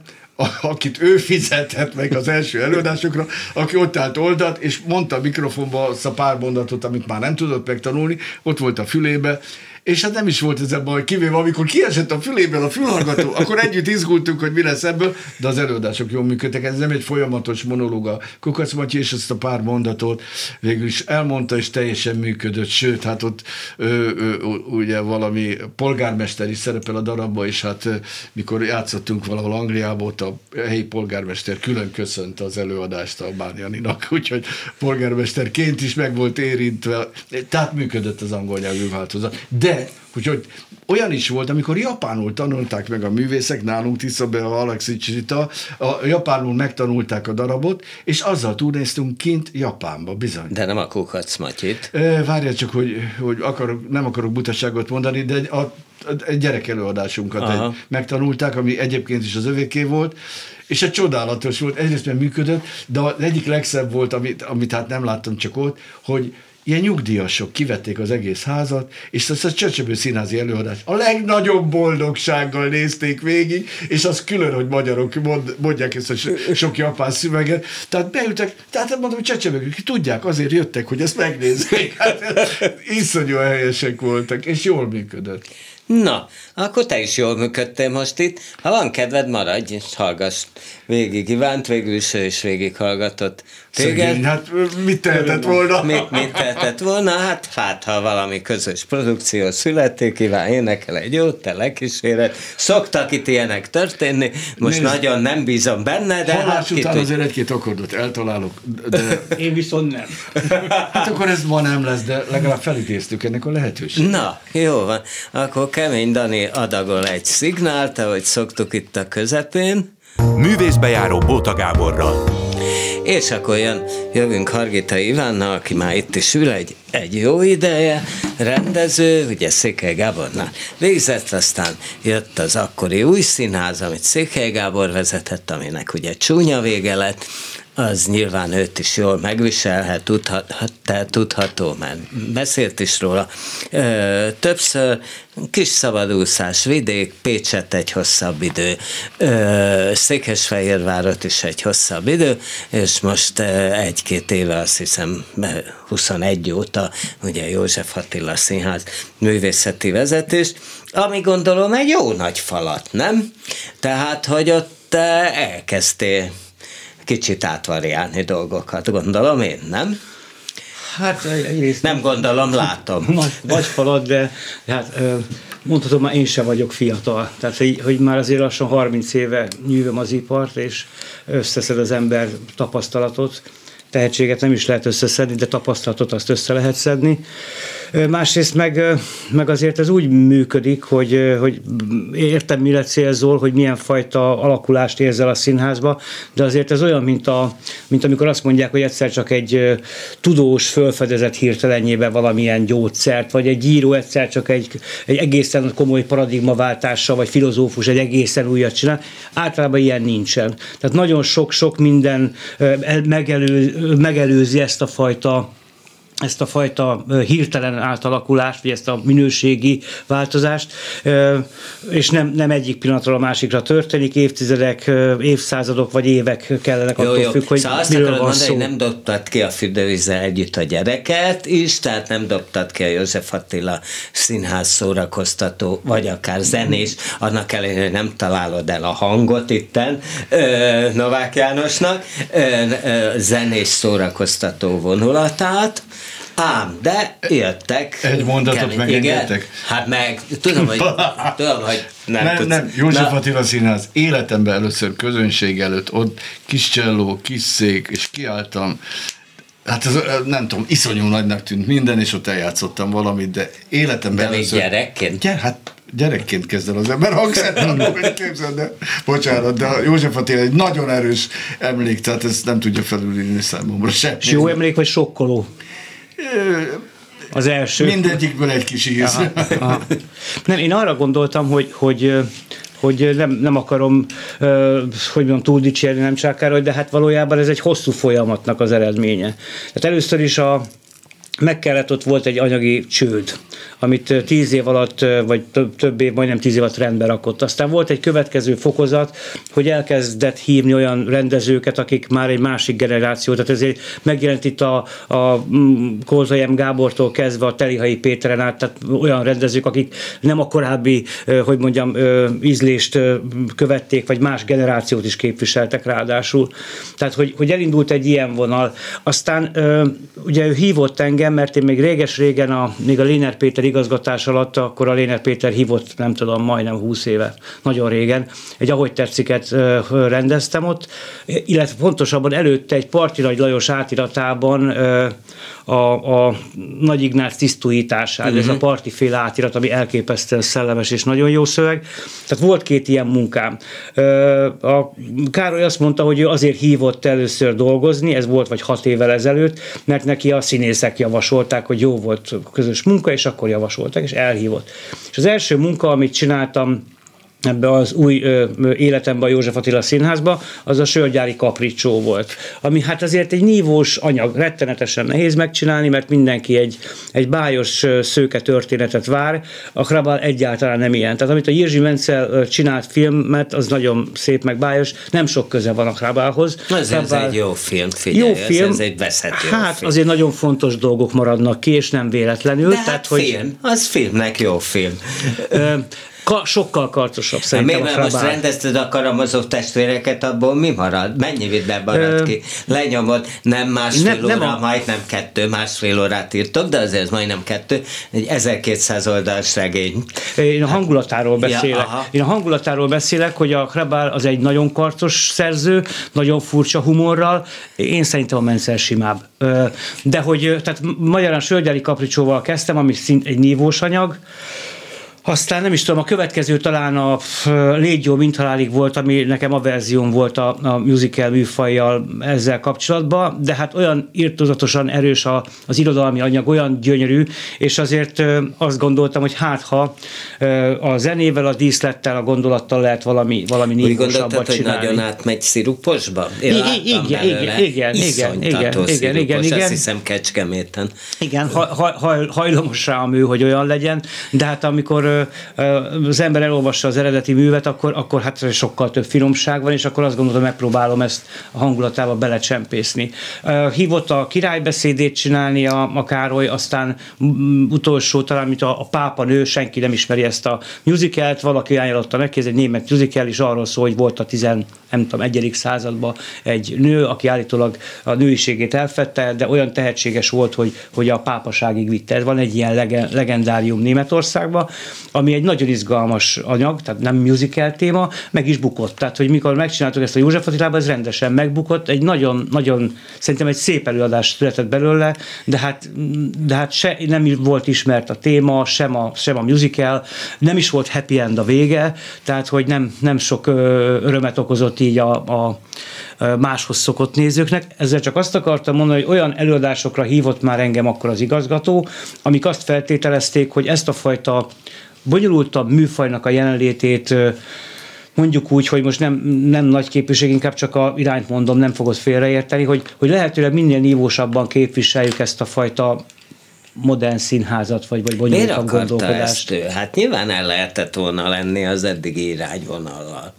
akit ő fizetett meg az első előadásokra, aki ott állt oldalt, és mondta a mikrofonba azt a pár mondatot, amit már nem tudott megtanulni, ott volt a fülébe, és hát nem is volt ez a baj, kivéve amikor kiesett a füléből a fülhallgató, akkor együtt izgultunk, hogy mi lesz ebből, de az előadások jól működtek, ez nem egy folyamatos monológ a Kukac Matyi, és ezt a pár mondatot végül is elmondta, és teljesen működött, sőt, hát ott ö, ö, ugye valami polgármester is szerepel a darabba, és hát mikor játszottunk valahol Angliába, ott a helyi polgármester külön köszönte az előadást a Bánjaninak, úgyhogy polgármesterként is meg volt érintve, tehát működött az angol nyelvű változat. De úgyhogy olyan is volt, amikor japánul tanulták meg a művészek, nálunk Tiszabe, a Alexicsita, a japánul megtanulták a darabot, és azzal túlnéztünk kint Japánba, bizony. De nem a Kukac Matyit. Várjál csak, hogy, hogy akarok, nem akarok butaságot mondani, de a, a gyerek előadásunkat egy, megtanulták, ami egyébként is az övéké volt, és egy csodálatos volt, egyrészt mert működött, de az egyik legszebb volt, amit, amit hát nem láttam csak ott, hogy ilyen nyugdíjasok kivették az egész házat, és azt a Csöcsöbő színházi előadás a legnagyobb boldogsággal nézték végig, és az külön, hogy magyarok mond, mondják ezt a sok japán szüveget. Tehát beültek, tehát mondom, hogy Csöcsöbők, tudják, azért jöttek, hogy ezt megnézzék. Hát, iszonyú helyesek voltak, és jól működött. Na, akkor te is jól működtél most itt. Ha van kedved, maradj és hallgass végig. Ivánt végül is ő is végig hallgatott téged. Szegény, hát mit tehetett volna? Mit, mit tehetett volna? Hát, hát ha valami közös produkció születik, Iván énekel egy jót, te lekíséret. Szoktak itt ilyenek történni, most Nézd, nagyon nem bízom benne, de Hallás hát után azért egy-két akkordot eltalálok, de... Én viszont nem. Hát akkor ez ma nem lesz, de legalább felidéztük ennek a lehetőséget. Na, jó van. Akkor Kemény Dani adagol egy szignált, ahogy szoktuk itt a közepén. Művészbejáró Bóta Gáborral. És akkor jön, jövünk Hargita Ivánnal, aki már itt is ül egy, egy jó ideje, rendező, ugye Székely Gábornál végzett, aztán jött az akkori új színház, amit Székely Gábor vezetett, aminek ugye csúnya vége lett, az nyilván őt is jól megviselhet, tudhat, te, tudható, mert beszélt is róla. Ö, többször kis szabadúszás, vidék, Pécset egy hosszabb idő, ö, Székesfehérvárot is egy hosszabb idő, és most egy-két éve, azt hiszem 21 óta, ugye József Attila Színház művészeti vezetés, ami gondolom egy jó nagy falat, nem? Tehát, hogy ott elkezdtél kicsit átvariálni dolgokat, gondolom én, nem? Hát egyrészt... Nem gondolom, látom. Nagy, nagy falat, de hát mondhatom, már én sem vagyok fiatal. Tehát, hogy, hogy már azért lassan 30 éve nyűvöm az ipart, és összeszed az ember tapasztalatot. Tehetséget nem is lehet összeszedni, de tapasztalatot azt össze lehet szedni. Másrészt meg, meg azért ez úgy működik, hogy, hogy értem, mire célzol, hogy milyen fajta alakulást érzel a színházba, de azért ez olyan, mint, a, mint amikor azt mondják, hogy egyszer csak egy tudós fölfedezett hirtelenjében valamilyen gyógyszert, vagy egy író egyszer csak egy, egy egészen komoly paradigmaváltással, vagy filozófus egy egészen újat csinál. Általában ilyen nincsen. Tehát nagyon sok-sok minden megelő, megelőzi ezt a fajta ezt a fajta hirtelen átalakulást, vagy ezt a minőségi változást, és nem, nem egyik pillanatról a másikra történik, évtizedek, évszázadok vagy évek kellenek jó, attól jó. függ, hogy szóval azt miről van mondani, szó. nem dobtad ki a Fürdővízzel együtt a gyereket is, tehát nem dobtad ki a József Attila színház szórakoztató, vagy akár zenés, annak ellenére, hogy nem találod el a hangot itten Novák Jánosnak, zenés szórakoztató vonulatát, Ám, de jöttek. Egy mondatot megengedtek? Hát meg, tudom, hogy, tudom, hogy nem, nem, tudsz. nem József Na. Attila Színház életemben először közönség előtt, ott kis cselló, kis szék, és kiálltam, Hát ez, nem tudom, iszonyú nagynak tűnt minden, és ott eljátszottam valamit, de életemben de először... gyerekként? Gyere, hát gyerekként kezd el az ember hangszertanul, hogy képzeld, de bocsánat, de József Attila egy nagyon erős emlék, tehát ezt nem tudja felülírni számomra sem. És jó emlék, vagy sokkoló? Az első. Mindegyikből egy kis íz. Aha, aha. Nem, én arra gondoltam, hogy, hogy hogy nem, nem akarom, hogy mondjam, túl dicsérni nem csákára, de hát valójában ez egy hosszú folyamatnak az eredménye. Tehát először is a, meg kellett, ott volt egy anyagi csőd, amit tíz év alatt, vagy több, több év, majdnem tíz év alatt rendbe rakott. Aztán volt egy következő fokozat, hogy elkezdett hívni olyan rendezőket, akik már egy másik generáció, tehát ezért megjelent itt a, a mm, Kózajem Gábortól kezdve a Telihai Péteren át, tehát olyan rendezők, akik nem a korábbi, hogy mondjam, ízlést követték, vagy más generációt is képviseltek ráadásul. Tehát, hogy, hogy elindult egy ilyen vonal. Aztán ugye ő hívott engem, mert én még réges-régen, a, még a Léner Péter igazgatás alatt, akkor a Léner Péter hívott, nem tudom, majdnem 20 éve, nagyon régen, egy ahogy tetsziket rendeztem ott, illetve pontosabban előtte egy Parti Nagy Lajos átiratában a, a Nagy Ignác tisztújítását, uh-huh. ez a mhm. parti fél átirat, ami elképesztően szellemes és nagyon jó szöveg. Tehát volt két ilyen munkám. A Károly azt mondta, hogy ő azért hívott először dolgozni, ez volt vagy hat évvel ezelőtt, mert neki a színészek javasolták, hogy jó volt közös munka, és akkor javasolták, és elhívott. És az első munka, amit csináltam, ebbe az új ö, életemben a József Attila színházba, az a sörgyári kapricsó volt. Ami hát azért egy nívós anyag, rettenetesen nehéz megcsinálni, mert mindenki egy, egy bájos szőke történetet vár, a Krabal egyáltalán nem ilyen. Tehát amit a Jirzsi Mencel csinált filmet, az nagyon szép meg bájos, nem sok köze van a Krabalhoz. Ez, ez egy jó film, figyelj, jó film, ez, ez egy veszető Hát film. azért nagyon fontos dolgok maradnak ki, és nem véletlenül. De tehát, hát hogy... film, az filmnek jó film. Ka- sokkal karcosabb szerintem Miért most rendezted a karamazov testvéreket, abból mi marad? Mennyi vidben marad ki? Lenyomod, nem másfél nem, óra, nem a... nem kettő, másfél órát írtok, de azért majdnem kettő, egy 1200 oldalas regény. Én a hangulatáról beszélek. Ja, Én a hangulatáról beszélek, hogy a Krabál az egy nagyon karcos szerző, nagyon furcsa humorral, én szerintem a Menzel simább. De hogy, tehát magyarán Sörgyári Kapricsóval kezdtem, ami szint egy nívós anyag, aztán nem is tudom, a következő talán a Légy jó, mint halálig volt, ami nekem a verzióm volt a, a musical műfajjal ezzel kapcsolatban, de hát olyan irtozatosan erős a, az irodalmi anyag, olyan gyönyörű, és azért azt gondoltam, hogy hát ha a zenével, a díszlettel, a gondolattal lehet valami, valami nívósabbat csinálni. hogy nagyon átmegy sziruposba? Én I- igen, igen, igen, igen, igen, igen, igen, igen. Azt hiszem Kecskeméten. Igen, ha, ha, hajlomos rá a hogy olyan legyen, de hát amikor az ember elolvassa az eredeti művet, akkor, akkor hát sokkal több finomság van, és akkor azt gondolom, megpróbálom ezt a hangulatába belecsempészni. Hívott a királybeszédét csinálni a, a Károly, aztán utolsó talán, mint a, a pápa nő, senki nem ismeri ezt a musicalt, valaki ajánlotta neki, ez egy német musical, és arról szól, hogy volt a 10, nem tudom, egyedik században egy nő, aki állítólag a nőiségét elfette, de olyan tehetséges volt, hogy, hogy a pápaságig vitte. Ez van egy ilyen legendárium Németországban, ami egy nagyon izgalmas anyag, tehát nem musical téma, meg is bukott. Tehát, hogy mikor megcsináltuk ezt a József Attilában, ez rendesen megbukott, egy nagyon, nagyon, szerintem egy szép előadás született belőle, de hát, de hát se, nem volt ismert a téma, sem a, sem a musical, nem is volt happy end a vége, tehát, hogy nem, nem sok örömet okozott így a, a máshoz szokott nézőknek. Ezzel csak azt akartam mondani, hogy olyan előadásokra hívott már engem akkor az igazgató, amik azt feltételezték, hogy ezt a fajta bonyolultabb műfajnak a jelenlétét mondjuk úgy, hogy most nem, nem nagy képviség, inkább csak a irányt mondom, nem fogod félreérteni, hogy, hogy lehetőleg minél nívósabban képviseljük ezt a fajta modern színházat, vagy, vagy bonyolultabb gondolkodást. Ezt? Hát nyilván el lehetett volna lenni az eddigi irányvonallal.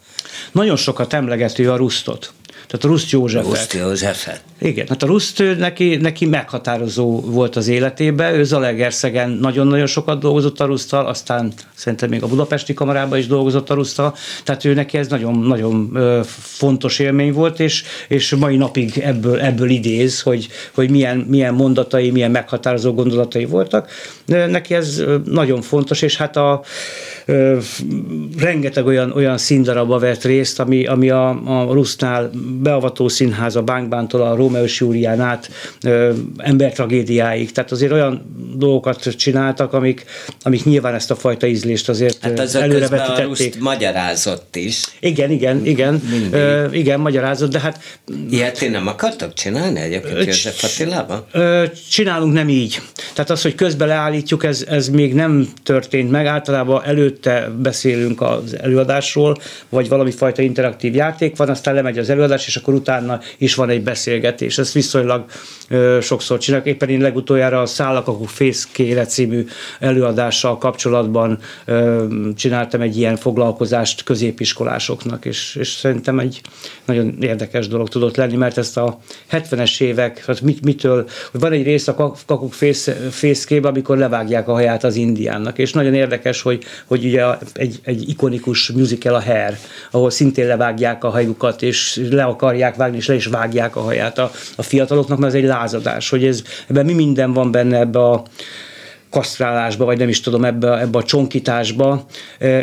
Nagyon sokat emlegető a Rusztot. Tehát a Ruszt Józsefet. Ruszt Józsefet. Igen, hát a Ruszt neki, neki meghatározó volt az életében, ő Zalegerszegen nagyon-nagyon sokat dolgozott a Rusztal, aztán szerintem még a Budapesti Kamarában is dolgozott a Rusztal, tehát ő neki ez nagyon-nagyon fontos élmény volt, és, és mai napig ebből, ebből idéz, hogy, hogy milyen, milyen mondatai, milyen meghatározó gondolatai voltak. Neki ez nagyon fontos, és hát a rengeteg olyan, olyan színdarabba vett részt, ami, ami a, a Rusznál beavató színház, a Bánkbántól a Rómeus Júlián át embertragédiáig. Tehát azért olyan dolgokat csináltak, amik, amik nyilván ezt a fajta ízlést azért hát előrevetítették. A magyarázott is. Igen, igen, igen. Ö, igen, magyarázott, de hát... Ilyet ti nem akartak csinálni egyébként József Attilában? Csinálunk nem így. Tehát az, hogy közben leállítjuk, ez, ez még nem történt meg. Általában előtte beszélünk az előadásról, vagy valami fajta interaktív játék van, aztán lemegy az előadás, és akkor utána is van egy beszélgetés. Ezt viszonylag ö, sokszor csinálok. Éppen én legutoljára a Szállakakú Fészkére című előadással kapcsolatban ö, csináltam egy ilyen foglalkozást középiskolásoknak, és, és szerintem egy nagyon érdekes dolog tudott lenni, mert ezt a 70-es évek, hát mit, mitől, hogy van egy rész a kakuk fész, fészkébe, amikor levágják a haját az indiánnak, és nagyon érdekes, hogy, hogy ugye egy, egy ikonikus musical a Hair, ahol szintén levágják a hajukat, és le akarják vágni, és le is vágják a haját a, a fiataloknak, mert ez egy lázadás, hogy ez, ebben mi minden van benne ebbe a kasztrálásba, vagy nem is tudom, ebbe, ebbe a csonkításba,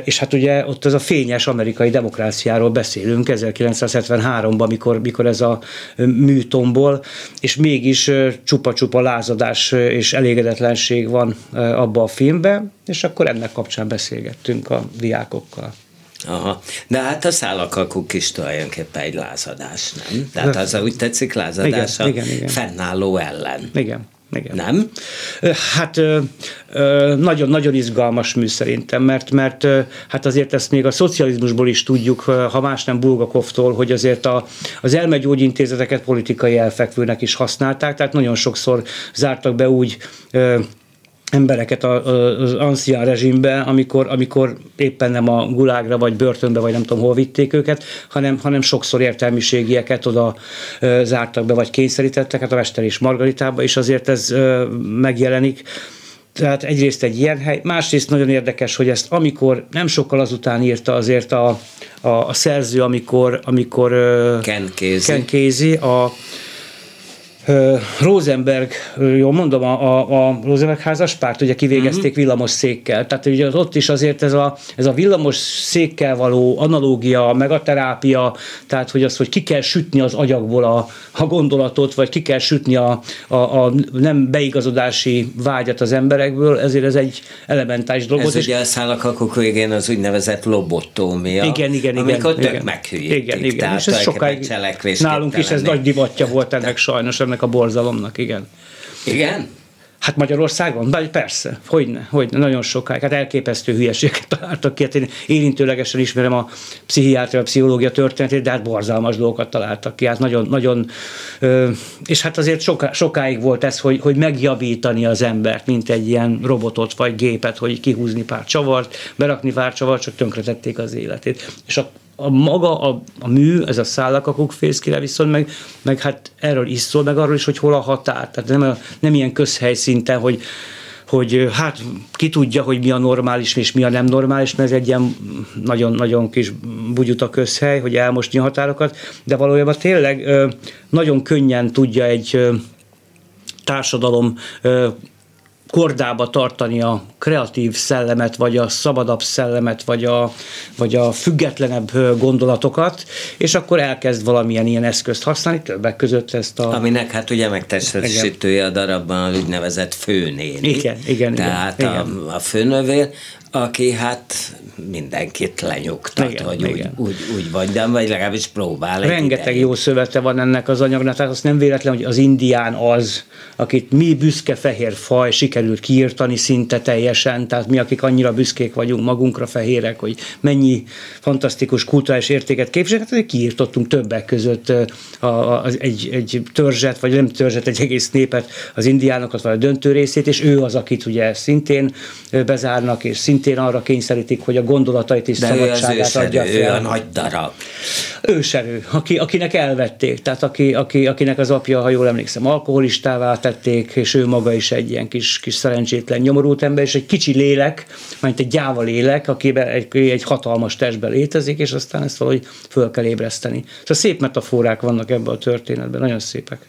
és hát ugye ott az a fényes amerikai demokráciáról beszélünk 1973-ban, mikor, mikor ez a mű tombol, és mégis csupa-csupa lázadás és elégedetlenség van abba a filmbe, és akkor ennek kapcsán beszélgettünk a diákokkal. Aha. De hát a szálakakuk is tulajdonképpen egy lázadás, nem? Tehát az úgy tetszik lázadás igen, a igen, igen. fennálló ellen. Igen. Igen. Nem? Hát nagyon-nagyon izgalmas mű szerintem, mert, mert hát azért ezt még a szocializmusból is tudjuk, ha más nem Bulgakovtól, hogy azért a, az elmegyógyintézeteket politikai elfekvőnek is használták, tehát nagyon sokszor zártak be úgy embereket az ancián rezsimbe, amikor, amikor éppen nem a gulágra, vagy börtönbe, vagy nem tudom hol vitték őket, hanem, hanem sokszor értelmiségieket oda zártak be, vagy kényszerítettek, hát a Mester és Margaritába is azért ez megjelenik. Tehát egyrészt egy ilyen hely, másrészt nagyon érdekes, hogy ezt amikor nem sokkal azután írta azért a, a, a szerző, amikor, amikor Ken Casey, Ken Casey a, Rosenberg, jól mondom, a, a, a Rosenberg házas párt, ugye kivégezték uh-huh. villamos székkel. Tehát ugye ott is azért ez a, ez a villamos székkel való analógia, megaterápia, tehát hogy az, hogy ki kell sütni az agyakból a, a gondolatot, vagy ki kell sütni a, a, a nem beigazodási vágyat az emberekből, ezért ez egy elementális dolog. Ez ugye a szálakakok végén az úgynevezett lobotómia, igen, igen, amikor igen, tök meghűítik. Igen, igen. És ez sokáig, nálunk is ez nagy divatja volt ennek sajnos, ennek a borzalomnak, igen. Igen? Hát Magyarországon? Bár persze, hogyne, hogyne, nagyon sokáig. Hát elképesztő hülyeségeket találtak ki. Hát én érintőlegesen ismerem a pszichiátria, a pszichológia történetét, de hát borzalmas dolgokat találtak ki. Hát nagyon, nagyon, és hát azért soká, sokáig volt ez, hogy, hogy megjavítani az embert, mint egy ilyen robotot vagy gépet, hogy kihúzni pár csavart, berakni pár csavart, csak tönkretették az életét. És a a maga a, a mű, ez a szállakakuk fészkire viszont meg, meg hát erről is szól, meg arról is, hogy hol a határ. Tehát nem, a, nem ilyen közhelyszinten, hogy hogy hát ki tudja, hogy mi a normális és mi a nem normális, mert ez egy ilyen nagyon-nagyon kis bugyuta közhely, hogy elmosni a határokat, de valójában tényleg nagyon könnyen tudja egy társadalom kordába tartani a kreatív szellemet, vagy a szabadabb szellemet, vagy a, vagy a függetlenebb gondolatokat, és akkor elkezd valamilyen ilyen eszközt használni, többek között ezt a... Aminek hát ugye megtestesítője a darabban az úgynevezett főnén. Igen, igen. Tehát igen, a, igen. a főnövér, aki hát mindenkit lenyugtat, Igen, hogy igen. úgy, úgy, úgy vagy, de vagy legalábbis próbál. Rengeteg ideig. jó szövete van ennek az anyagnak, tehát azt nem véletlen, hogy az indián az, akit mi büszke fehér faj sikerült kiírtani szinte teljesen, tehát mi, akik annyira büszkék vagyunk magunkra fehérek, hogy mennyi fantasztikus kulturális értéket képviselnek, hát kiírtottunk többek között a, a, az egy, egy törzset, vagy nem törzset, egy egész népet, az indiánokat, vagy a döntő részét, és ő az, akit ugye szintén bezárnak, és szintén arra kényszerítik, hogy a gondolatait és De ő szabadságát adja őserő, ő a fel nagy darab. őserő, aki, akinek elvették, tehát aki, aki, akinek az apja, ha jól emlékszem, alkoholistává tették, és ő maga is egy ilyen kis, kis szerencsétlen nyomorult ember, és egy kicsi lélek, mint egy gyáva lélek, akiben egy, egy hatalmas testben létezik, és aztán ezt valahogy föl kell ébreszteni. Szóval szép metaforák vannak ebben a történetben, nagyon szépek.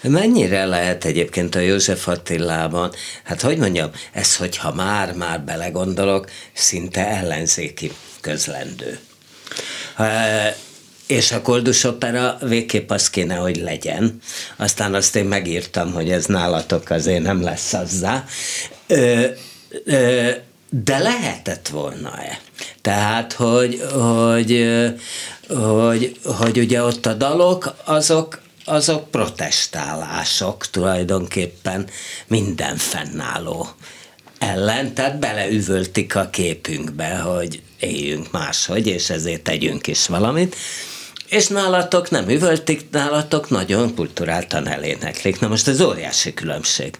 Mennyire lehet egyébként a József Attilában, hát hogy mondjam, ez, hogyha már-már belegondolok, szinte ellenzéki közlendő. És a Koldus Opera végképp az kéne, hogy legyen. Aztán azt én megírtam, hogy ez nálatok azért nem lesz azzá. De lehetett volna-e? Tehát, hogy, hogy, hogy, hogy ugye ott a dalok, azok, azok protestálások tulajdonképpen minden fennálló ellen, tehát beleüvöltik a képünkbe, hogy éljünk máshogy, és ezért tegyünk is valamit. És nálatok nem üvöltik, nálatok nagyon kulturáltan eléneklik. Na most ez óriási különbség.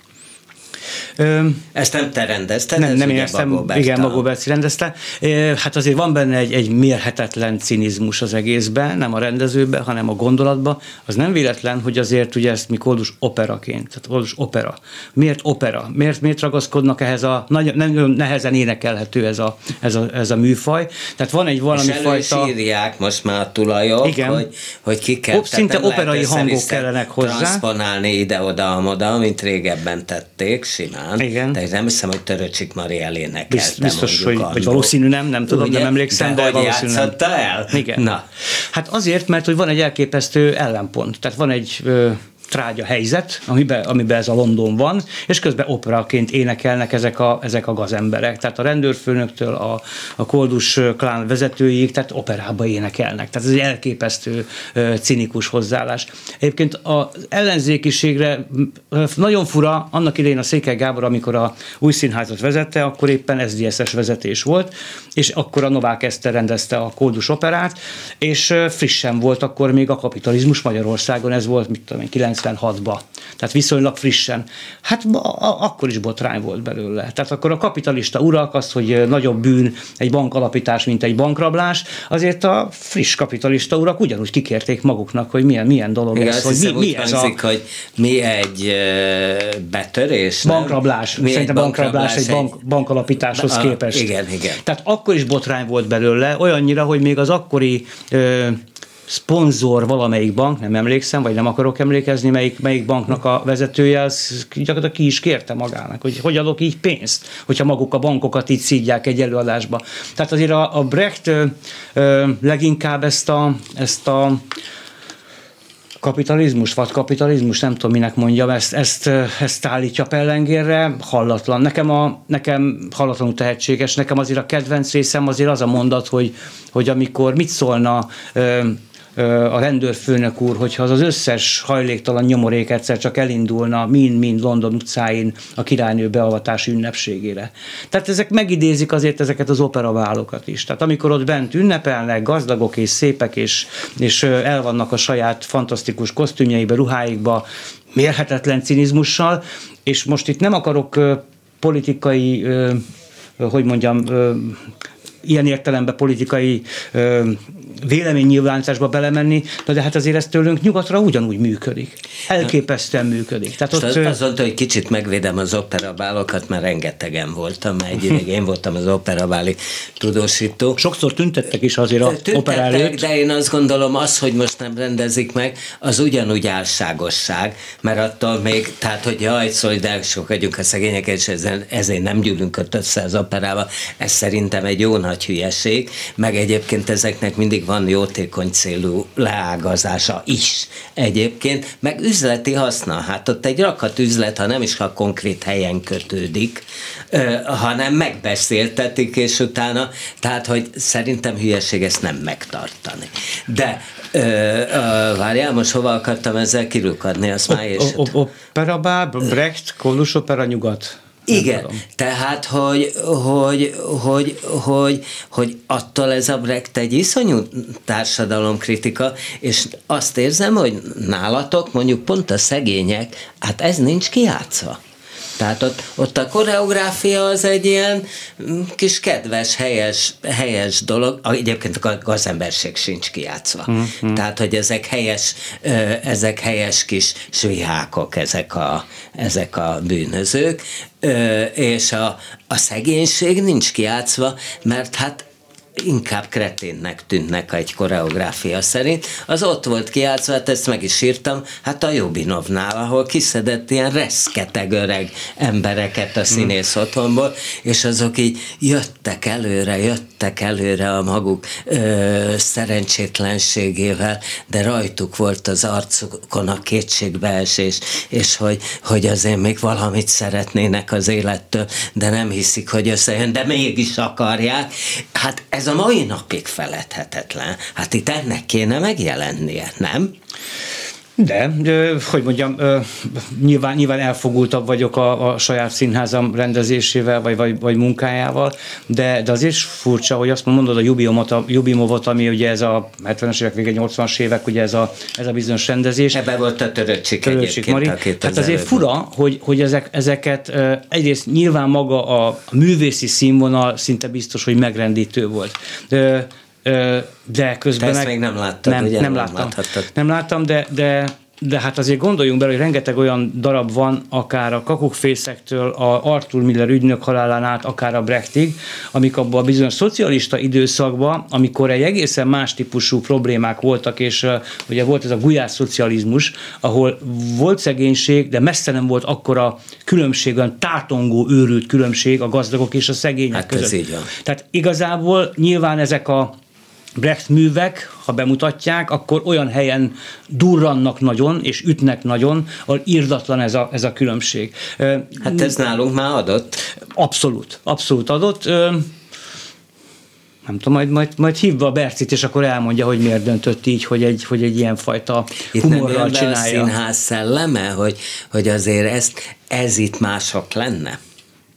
Ezt nem te rendezted, nem, nem ugye éreztem, Bagó igen, Magó Berci rendezte. Hát azért van benne egy, egy mérhetetlen cinizmus az egészben, nem a rendezőben, hanem a gondolatban. Az nem véletlen, hogy azért ugye ezt mi koldus operaként, tehát koldus opera. Miért opera? Miért, miért ragaszkodnak ehhez a, nagyon, nem nehezen énekelhető ez a, ez a, ez a műfaj. Tehát van egy valami És fajta... elősírják most már a tulajok, Igen. hogy, hogy ki kell. Ó, szinte operai hangok kellenek hozzá. Transponálni ide-oda, amoda, mint régebben tették, simán. Igen. De nem hiszem, hogy Töröcsik Mari elénekelte Bizt- biztos, hogy- vagy annó. valószínű nem, nem tudom, Ugye? nem emlékszem, de hogy valószínű nem. el? Igen. Na. Hát azért, mert hogy van egy elképesztő ellenpont. Tehát van egy ö, trágya helyzet, amiben, amiben ez a London van, és közben operaként énekelnek ezek a, ezek a gazemberek. Tehát a rendőrfőnöktől a, a koldus klán vezetőig, tehát operába énekelnek. Tehát ez egy elképesztő cinikus hozzáállás. Egyébként az ellenzékiségre nagyon fura, annak idején a Székely Gábor, amikor a új színházat vezette, akkor éppen SZDSZ-es vezetés volt, és akkor a Novák Eszter rendezte a koldus operát, és frissen volt akkor még a kapitalizmus Magyarországon, ez volt, mit tudom én, 96-ba. Tehát viszonylag frissen. Hát a- a- akkor is botrány volt belőle. Tehát akkor a kapitalista urak, az, hogy ö, nagyobb bűn egy bankalapítás, mint egy bankrablás, azért a friss kapitalista urak ugyanúgy kikérték maguknak, hogy milyen, milyen dolog Igen, ez, hogy hiszem, mi, mi ez a hangzik, hogy mi egy ö, betörés, bankrablás. Mi Szerintem egy bankrablás egy bank, bankalapításhoz Ah, képest. igen, igen. Tehát akkor is botrány volt belőle, olyannyira, hogy még az akkori ö, szponzor valamelyik bank, nem emlékszem, vagy nem akarok emlékezni, melyik, melyik banknak a vezetője, az gyakorlatilag ki is kérte magának, hogy hogy adok így pénzt, hogyha maguk a bankokat így szídják egy előadásba. Tehát azért a, a Brecht ö, ö, leginkább ezt a, ezt a kapitalizmus, vagy kapitalizmus, nem tudom, minek mondjam, ezt, ezt, ezt állítja pellengérre, hallatlan. Nekem, a, nekem hallatlanul tehetséges, nekem azért a kedvenc részem azért az a mondat, hogy, hogy amikor mit szólna a rendőrfőnök úr, hogyha az az összes hajléktalan nyomorék egyszer csak elindulna mind-mind London utcáin a királynő beavatási ünnepségére. Tehát ezek megidézik azért ezeket az operaválokat is. Tehát amikor ott bent ünnepelnek, gazdagok és szépek, és, és el vannak a saját fantasztikus kosztümjeibe, ruháikba, mérhetetlen cinizmussal, és most itt nem akarok politikai, hogy mondjam, ilyen értelemben politikai véleménynyilvánításba belemenni, de, de hát azért ez tőlünk nyugatra ugyanúgy működik. Elképesztően működik. Tehát ott, az, az mondta, hogy kicsit megvédem az operabálokat, mert rengetegen voltam, mert egy ideig én voltam az operabáli tudósító. Sokszor tüntettek is azért a tüntettek, de én azt gondolom, az, hogy most nem rendezik meg, az ugyanúgy álságosság, mert attól még, tehát hogy jaj, szolidárisok vagyunk a szegények, és ezért nem gyűlünk össze az operába, ez szerintem egy jó nagy hülyeség, meg egyébként ezeknek mindig van jótékony célú leágazása is egyébként, meg üzleti haszna. Hát ott egy rakat üzlet, ha nem is ha konkrét helyen kötődik, hanem megbeszéltetik, és utána, tehát, hogy szerintem hülyeség ezt nem megtartani. De ö, ö, várjál, most hova akartam ezzel kirukadni, azt már és... Opera bár, Brecht, Kólus opera nyugat. Igen, tehát, hogy, hogy, hogy, hogy, hogy attól ez a Brecht egy iszonyú társadalomkritika, és azt érzem, hogy nálatok mondjuk pont a szegények, hát ez nincs kiátszva. Tehát ott, ott a koreográfia az egy ilyen mm, kis kedves, helyes, helyes dolog. Egyébként a gazemberség sincs kijátszva. Mm-hmm. Tehát, hogy ezek helyes, ezek helyes kis svihákok, ezek a, ezek a bűnözők, és a, a szegénység nincs kijátszva, mert hát inkább kreténnek tűnnek egy koreográfia szerint. Az ott volt kiátszva, hát ezt meg is írtam, hát a Jobinovnál, ahol kiszedett ilyen reszketeg öreg embereket a színész hmm. otthonból, és azok így jöttek előre, jöttek előre a maguk ö, szerencsétlenségével, de rajtuk volt az arcukon a kétségbeesés, és hogy, hogy azért még valamit szeretnének az élettől, de nem hiszik, hogy összejön, de mégis akarják. Hát ez ez a mai napig feledhetetlen. Hát itt ennek kéne megjelennie, nem? De, hogy mondjam, nyilván, nyilván elfogultabb vagyok a, a saját színházam rendezésével, vagy, vagy, vagy munkájával, de, de azért is furcsa, hogy azt mondod a Jubiomot, a Jubimovot, ami ugye ez a 70-es évek vége, 80-as évek, ugye ez a, ez a bizonyos rendezés. Ebben volt a töröcsik Töröcsik Mari. Hát az azért fura, hogy, hogy ezek, ezeket egyrészt nyilván maga a művészi színvonal szinte biztos, hogy megrendítő volt. De, de közben... Te ezt meg nem láttad, nem, ugye? Nem, nem láttam. Nem láttam, de, de de hát azért gondoljunk bele, hogy rengeteg olyan darab van, akár a kakukfészektől, a Arthur Miller ügynök halálán át, akár a Brechtig, amik abban a bizonyos szocialista időszakban, amikor egy egészen más típusú problémák voltak, és uh, ugye volt ez a gulyás szocializmus, ahol volt szegénység, de messze nem volt akkora különbség, olyan tátongó, őrült különbség a gazdagok és a szegények hát között. Ez így van. Tehát igazából nyilván ezek a Brecht művek, ha bemutatják, akkor olyan helyen durrannak nagyon, és ütnek nagyon, ahol írdatlan ez a, ez a különbség. Hát ez nálunk már adott. Abszolút, abszolút adott. Nem tudom, majd, majd, majd hívva a Bercit, és akkor elmondja, hogy miért döntött így, hogy egy, hogy egy ilyen fajta itt humorral nem csinálja. a színház szelleme, hogy, hogy azért ezt, ez itt mások lenne?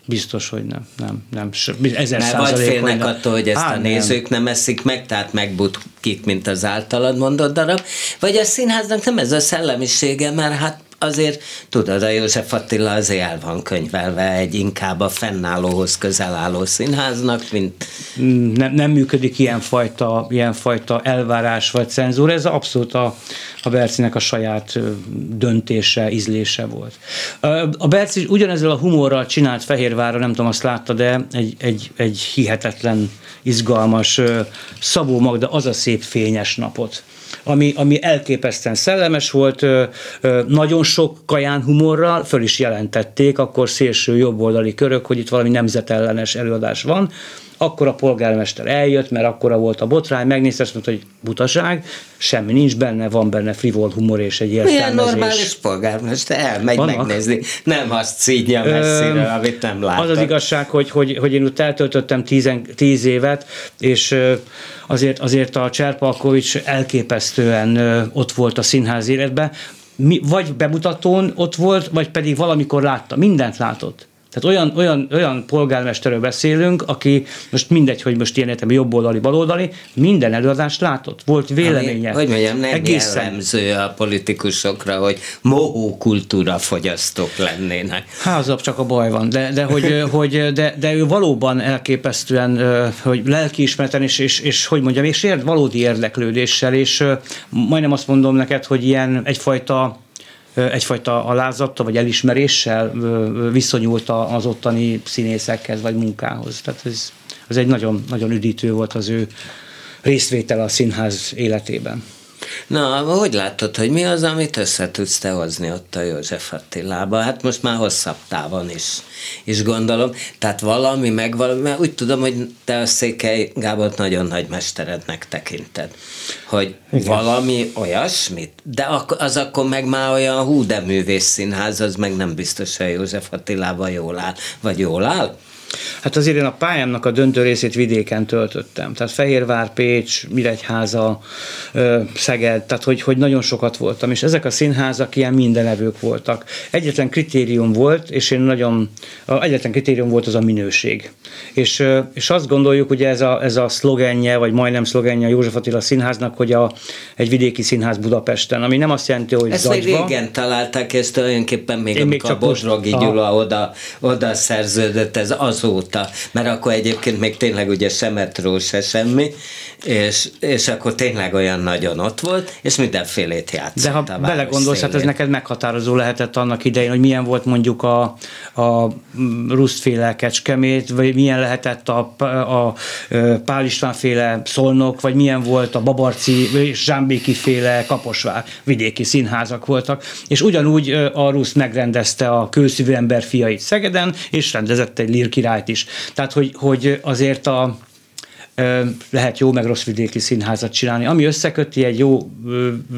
Biztos, hogy nem. nem, nem. Ezer Mert vagy félnek attól, hogy ezt Há, a nézők nem. nem eszik meg, tehát megbukik, mint az általad mondott darab, vagy a színháznak nem ez a szellemisége, mert hát azért tudod, a József Attila azért el van könyvelve egy inkább a fennállóhoz közel álló színháznak, mint... Nem, nem működik ilyenfajta, ilyenfajta elvárás vagy cenzúra, ez abszolút a, a Bercinek a saját döntése, ízlése volt. A Berci ugyanezzel a humorral csinált Fehérvára, nem tudom, azt látta, de egy, egy, egy hihetetlen, izgalmas Szabó Magda, az a szép fényes napot ami, ami elképesztően szellemes volt, nagyon sok kaján humorral föl is jelentették, akkor szélső jobboldali körök, hogy itt valami nemzetellenes előadás van, akkor a polgármester eljött, mert akkora volt a botrány, megnézte, azt mondta, hogy butaság, semmi nincs benne, van benne frivol humor és egy értelmezés. Milyen normális polgármester elmegy Vannak? megnézni, nem azt szídja messzire, Ö, amit nem látott. Az az igazság, hogy, hogy, hogy én ott eltöltöttem tízen, tíz évet, és azért, azért a Cserpalkovics elképesztően ott volt a színház életben, mi, vagy bemutatón ott volt, vagy pedig valamikor látta, mindent látott Tehát olyan, olyan, olyan polgármesterről beszélünk, aki most mindegy, hogy most ilyen értem jobboldali, baloldali, minden előadást látott, volt véleménye. Ami, hogy mondjam, nem Egészen. jellemző a politikusokra, hogy mohó kultúra fogyasztók lennének. Az csak a baj van, de, de, hogy, hogy, de, de ő valóban elképesztően, hogy lelkiismereten, és, és, és hogy mondjam, és ért, valódi érdeklődéssel, és majdnem azt mondom neked, hogy ilyen egyfajta egyfajta alázattal vagy elismeréssel viszonyult az ottani színészekhez vagy munkához. Tehát ez, ez egy nagyon, nagyon üdítő volt az ő részvétel a színház életében. Na, hogy látod, hogy mi az, amit össze tudsz te hozni ott a József Attilába? Hát most már hosszabb távon is, is gondolom. Tehát valami meg valami, mert úgy tudom, hogy te a Székely Gábor nagyon nagy mesterednek tekinted. Hogy Igen. valami olyasmit, de az akkor meg már olyan hú, de művész színház, az meg nem biztos, hogy József Attilában jól áll. Vagy jól áll? Hát azért én a pályámnak a döntő részét vidéken töltöttem. Tehát Fehérvár, Pécs, Miregyháza, Szeged, tehát hogy, hogy nagyon sokat voltam. És ezek a színházak ilyen mindenevők voltak. Egyetlen kritérium volt, és én nagyon, egyetlen kritérium volt az a minőség. És, és azt gondoljuk, hogy ez a, ez a szlogenje, vagy majdnem szlogenje a József Attila színháznak, hogy a, egy vidéki színház Budapesten, ami nem azt jelenti, hogy Ezt Zagyva. még régen találták, ezt tulajdonképpen még, én még csak a Bozsrogi Gyula oda, oda szerződött, ez az azóta, mert akkor egyébként még tényleg ugye se metró, se semmi, és, és akkor tényleg olyan nagyon ott volt, és mindenfélét játszott. De ha belegondolsz, hát ez neked meghatározó lehetett annak idején, hogy milyen volt mondjuk a, a rusztféle kecskemét, vagy milyen lehetett a, a, a Pál István féle szolnok, vagy milyen volt a Babarci és Zsámbéki féle Kaposvár vidéki színházak voltak, és ugyanúgy a Rusz megrendezte a kőszívű ember fiait Szegeden, és rendezett egy lírkirályt is. Tehát, hogy, hogy azért a, lehet jó meg rossz vidéki színházat csinálni. Ami összeköti egy jó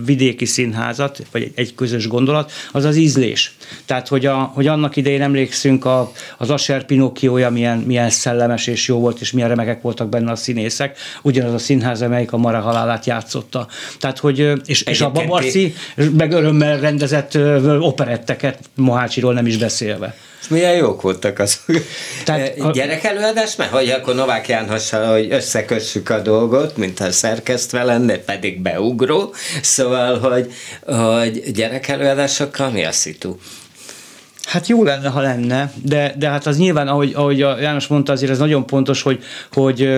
vidéki színházat, vagy egy közös gondolat, az az ízlés. Tehát, hogy, a, hogy annak idején emlékszünk a, az Asher Pinocchioja milyen, milyen szellemes és jó volt, és milyen remekek voltak benne a színészek, ugyanaz a színház, amelyik a Mara halálát játszotta. Tehát, hogy, és, és a Babarci meg örömmel rendezett operetteket, Mohácsiról nem is beszélve. És milyen jók voltak azok. Tehát a... Gyerekelőadás, mert hogy akkor Novák Jánossal, hogy összekössük a dolgot, mint a szerkesztve lenne, pedig beugró. Szóval, hogy, hogy gyerekelőadásokkal mi a szitu? Hát jó lenne, ha lenne, de, de hát az nyilván, ahogy, ahogy a János mondta, azért ez nagyon pontos, hogy, hogy,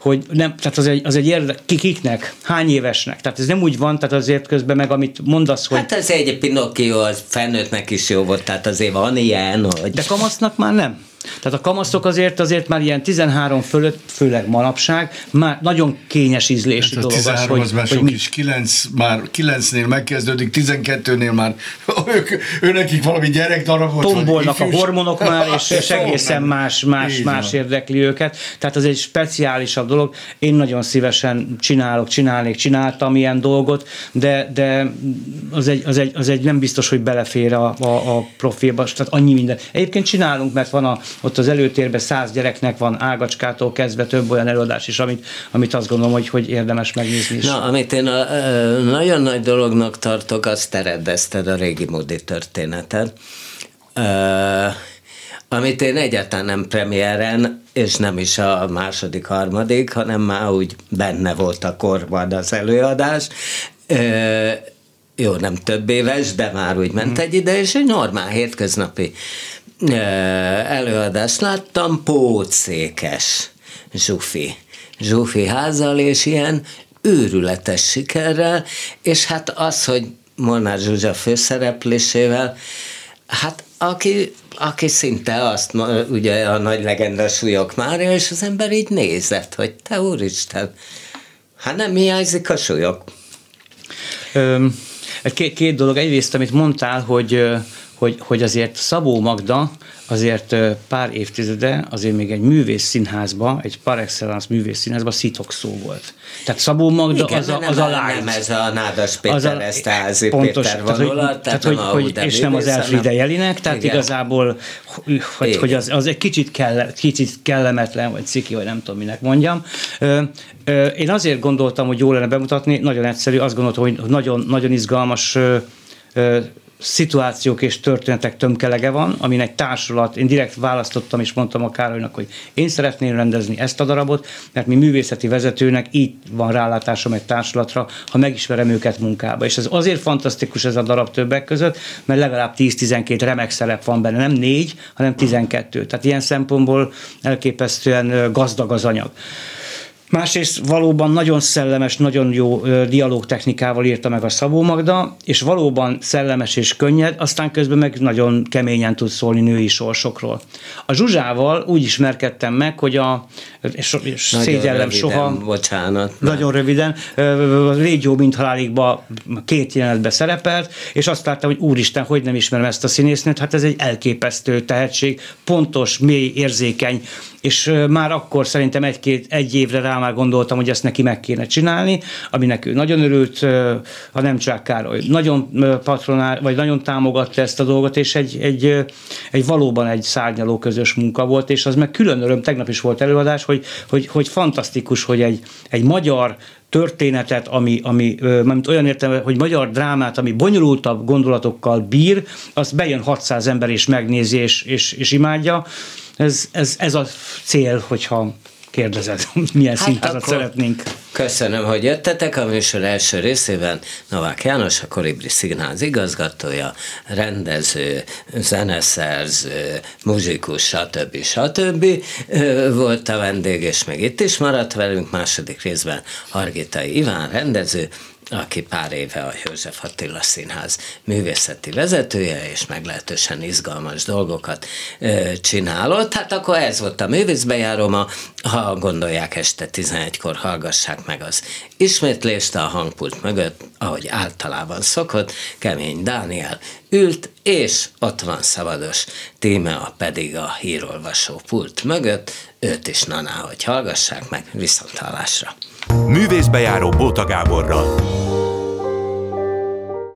hogy nem, tehát az egy, az egy érdek, kikiknek, hány évesnek. Tehát ez nem úgy van, tehát azért közben meg, amit mondasz, hogy... Hát ez egy Pinocchio, az felnőttnek is jó volt, tehát azért van ilyen, hogy... De kamasznak már nem. Tehát a kamaszok azért azért már ilyen 13 fölött, főleg manapság, már nagyon kényes ízlésű hát dolog 13 az, az már hogy sok mi... is, 9, már 9-nél megkezdődik, 12-nél már ők, ő nekik valami gyerekdarabot. Tombolnak a hormonok már, és, és egészen más, más, más érdekli őket. Tehát az egy speciálisabb dolog. Én nagyon szívesen csinálok, csinálnék, csináltam ilyen dolgot, de, de az, egy, az, egy, az egy nem biztos, hogy belefér a, a, a profilba, tehát annyi minden. Egyébként csinálunk, mert van a ott az előtérben száz gyereknek van ágacskától kezdve több olyan előadás is, amit, amit azt gondolom, hogy, hogy érdemes megnézni is. Na, amit én a, a, nagyon nagy dolognak tartok, azt teredezted a régi módi történetet. Uh, amit én egyáltalán nem premiéren, és nem is a második, harmadik, hanem már úgy benne volt a korban az előadás. Uh, jó, nem több éves, de már úgy ment mhm. egy ide, és egy normál hétköznapi előadást láttam, Pócékes Zsufi. Zsufi házal, és ilyen őrületes sikerrel, és hát az, hogy Molnár Zsuzsa főszereplésével, hát aki, aki szinte azt, ugye a nagy legenda súlyok már, és az ember így nézett, hogy te úristen, hát nem hiányzik a súlyok. Öm, két, két dolog. Egyrészt, amit mondtál, hogy hogy, hogy azért Szabó Magda azért pár évtizede azért még egy művész színházba, egy par excellence művész színházba szó volt. Tehát Szabó Magda Igen, az a, az a light. Nem ez a Nádas Péter, az a, házi pontos, Péter tehát, vonulat, tehát, hogy, hogy, hogy és nem az Elfride Jelinek, tehát Igen. igazából, hogy, hogy az, az egy kicsit, kell, kicsit kellemetlen, vagy ciki, vagy nem tudom, minek mondjam. Én azért gondoltam, hogy jó lenne bemutatni, nagyon egyszerű, azt gondoltam, hogy nagyon, nagyon izgalmas szituációk és történetek tömkelege van, amin egy társulat, én direkt választottam és mondtam a Károlynak, hogy én szeretném rendezni ezt a darabot, mert mi művészeti vezetőnek így van rálátásom egy társulatra, ha megismerem őket munkába. És ez azért fantasztikus ez a darab többek között, mert legalább 10-12 remek szerep van benne, nem négy, hanem 12. Tehát ilyen szempontból elképesztően gazdag az anyag. Másrészt valóban nagyon szellemes, nagyon jó dialógtechnikával írta meg a Szabó Magda, és valóban szellemes és könnyed, aztán közben meg nagyon keményen tud szólni női sorsokról. A Zsuzsával úgy ismerkedtem meg, hogy a, és, és szégyellem röviden, soha. Bocsánat. Nagyon nem. röviden. Régyó, mint halálikba két jelenetben szerepelt, és azt láttam, hogy úristen, hogy nem ismerem ezt a színésznőt, hát ez egy elképesztő tehetség, pontos, mély, érzékeny, és már akkor szerintem egy-két, egy évre rá már gondoltam, hogy ezt neki meg kéne csinálni, aminek ő nagyon örült, a nem csak Károly. Nagyon patronál, vagy nagyon támogatta ezt a dolgot, és egy, egy, egy valóban egy szárnyaló közös munka volt, és az meg külön öröm, tegnap is volt előadás, hogy, hogy, hogy fantasztikus, hogy egy, egy magyar történetet, ami, ami mint olyan értem, hogy magyar drámát, ami bonyolultabb gondolatokkal bír, az bejön 600 ember és megnézi és, és, és imádja. Ez, ez, ez a cél, hogyha kérdezed, milyen hát színházat szeretnénk. Köszönöm, hogy jöttetek. A műsor első részében Novák János, a Koribri Színház igazgatója, rendező, zeneszerző, muzsikus, stb. stb. volt a vendég, és még itt is maradt velünk. Második részben Hargitai Iván, rendező, aki pár éve a József Attila Színház művészeti vezetője, és meglehetősen izgalmas dolgokat ö, csinálott. Hát akkor ez volt a művészbejáróma. Ha gondolják, este 11-kor hallgassák meg az ismétlést a hangpult mögött, ahogy általában szokott, Kemény Dániel ült, és ott van szabados téma, pedig a hírolvasó pult mögött, őt is naná, hogy hallgassák meg, viszontalásra. Művészbejáró Bóta Gáborral.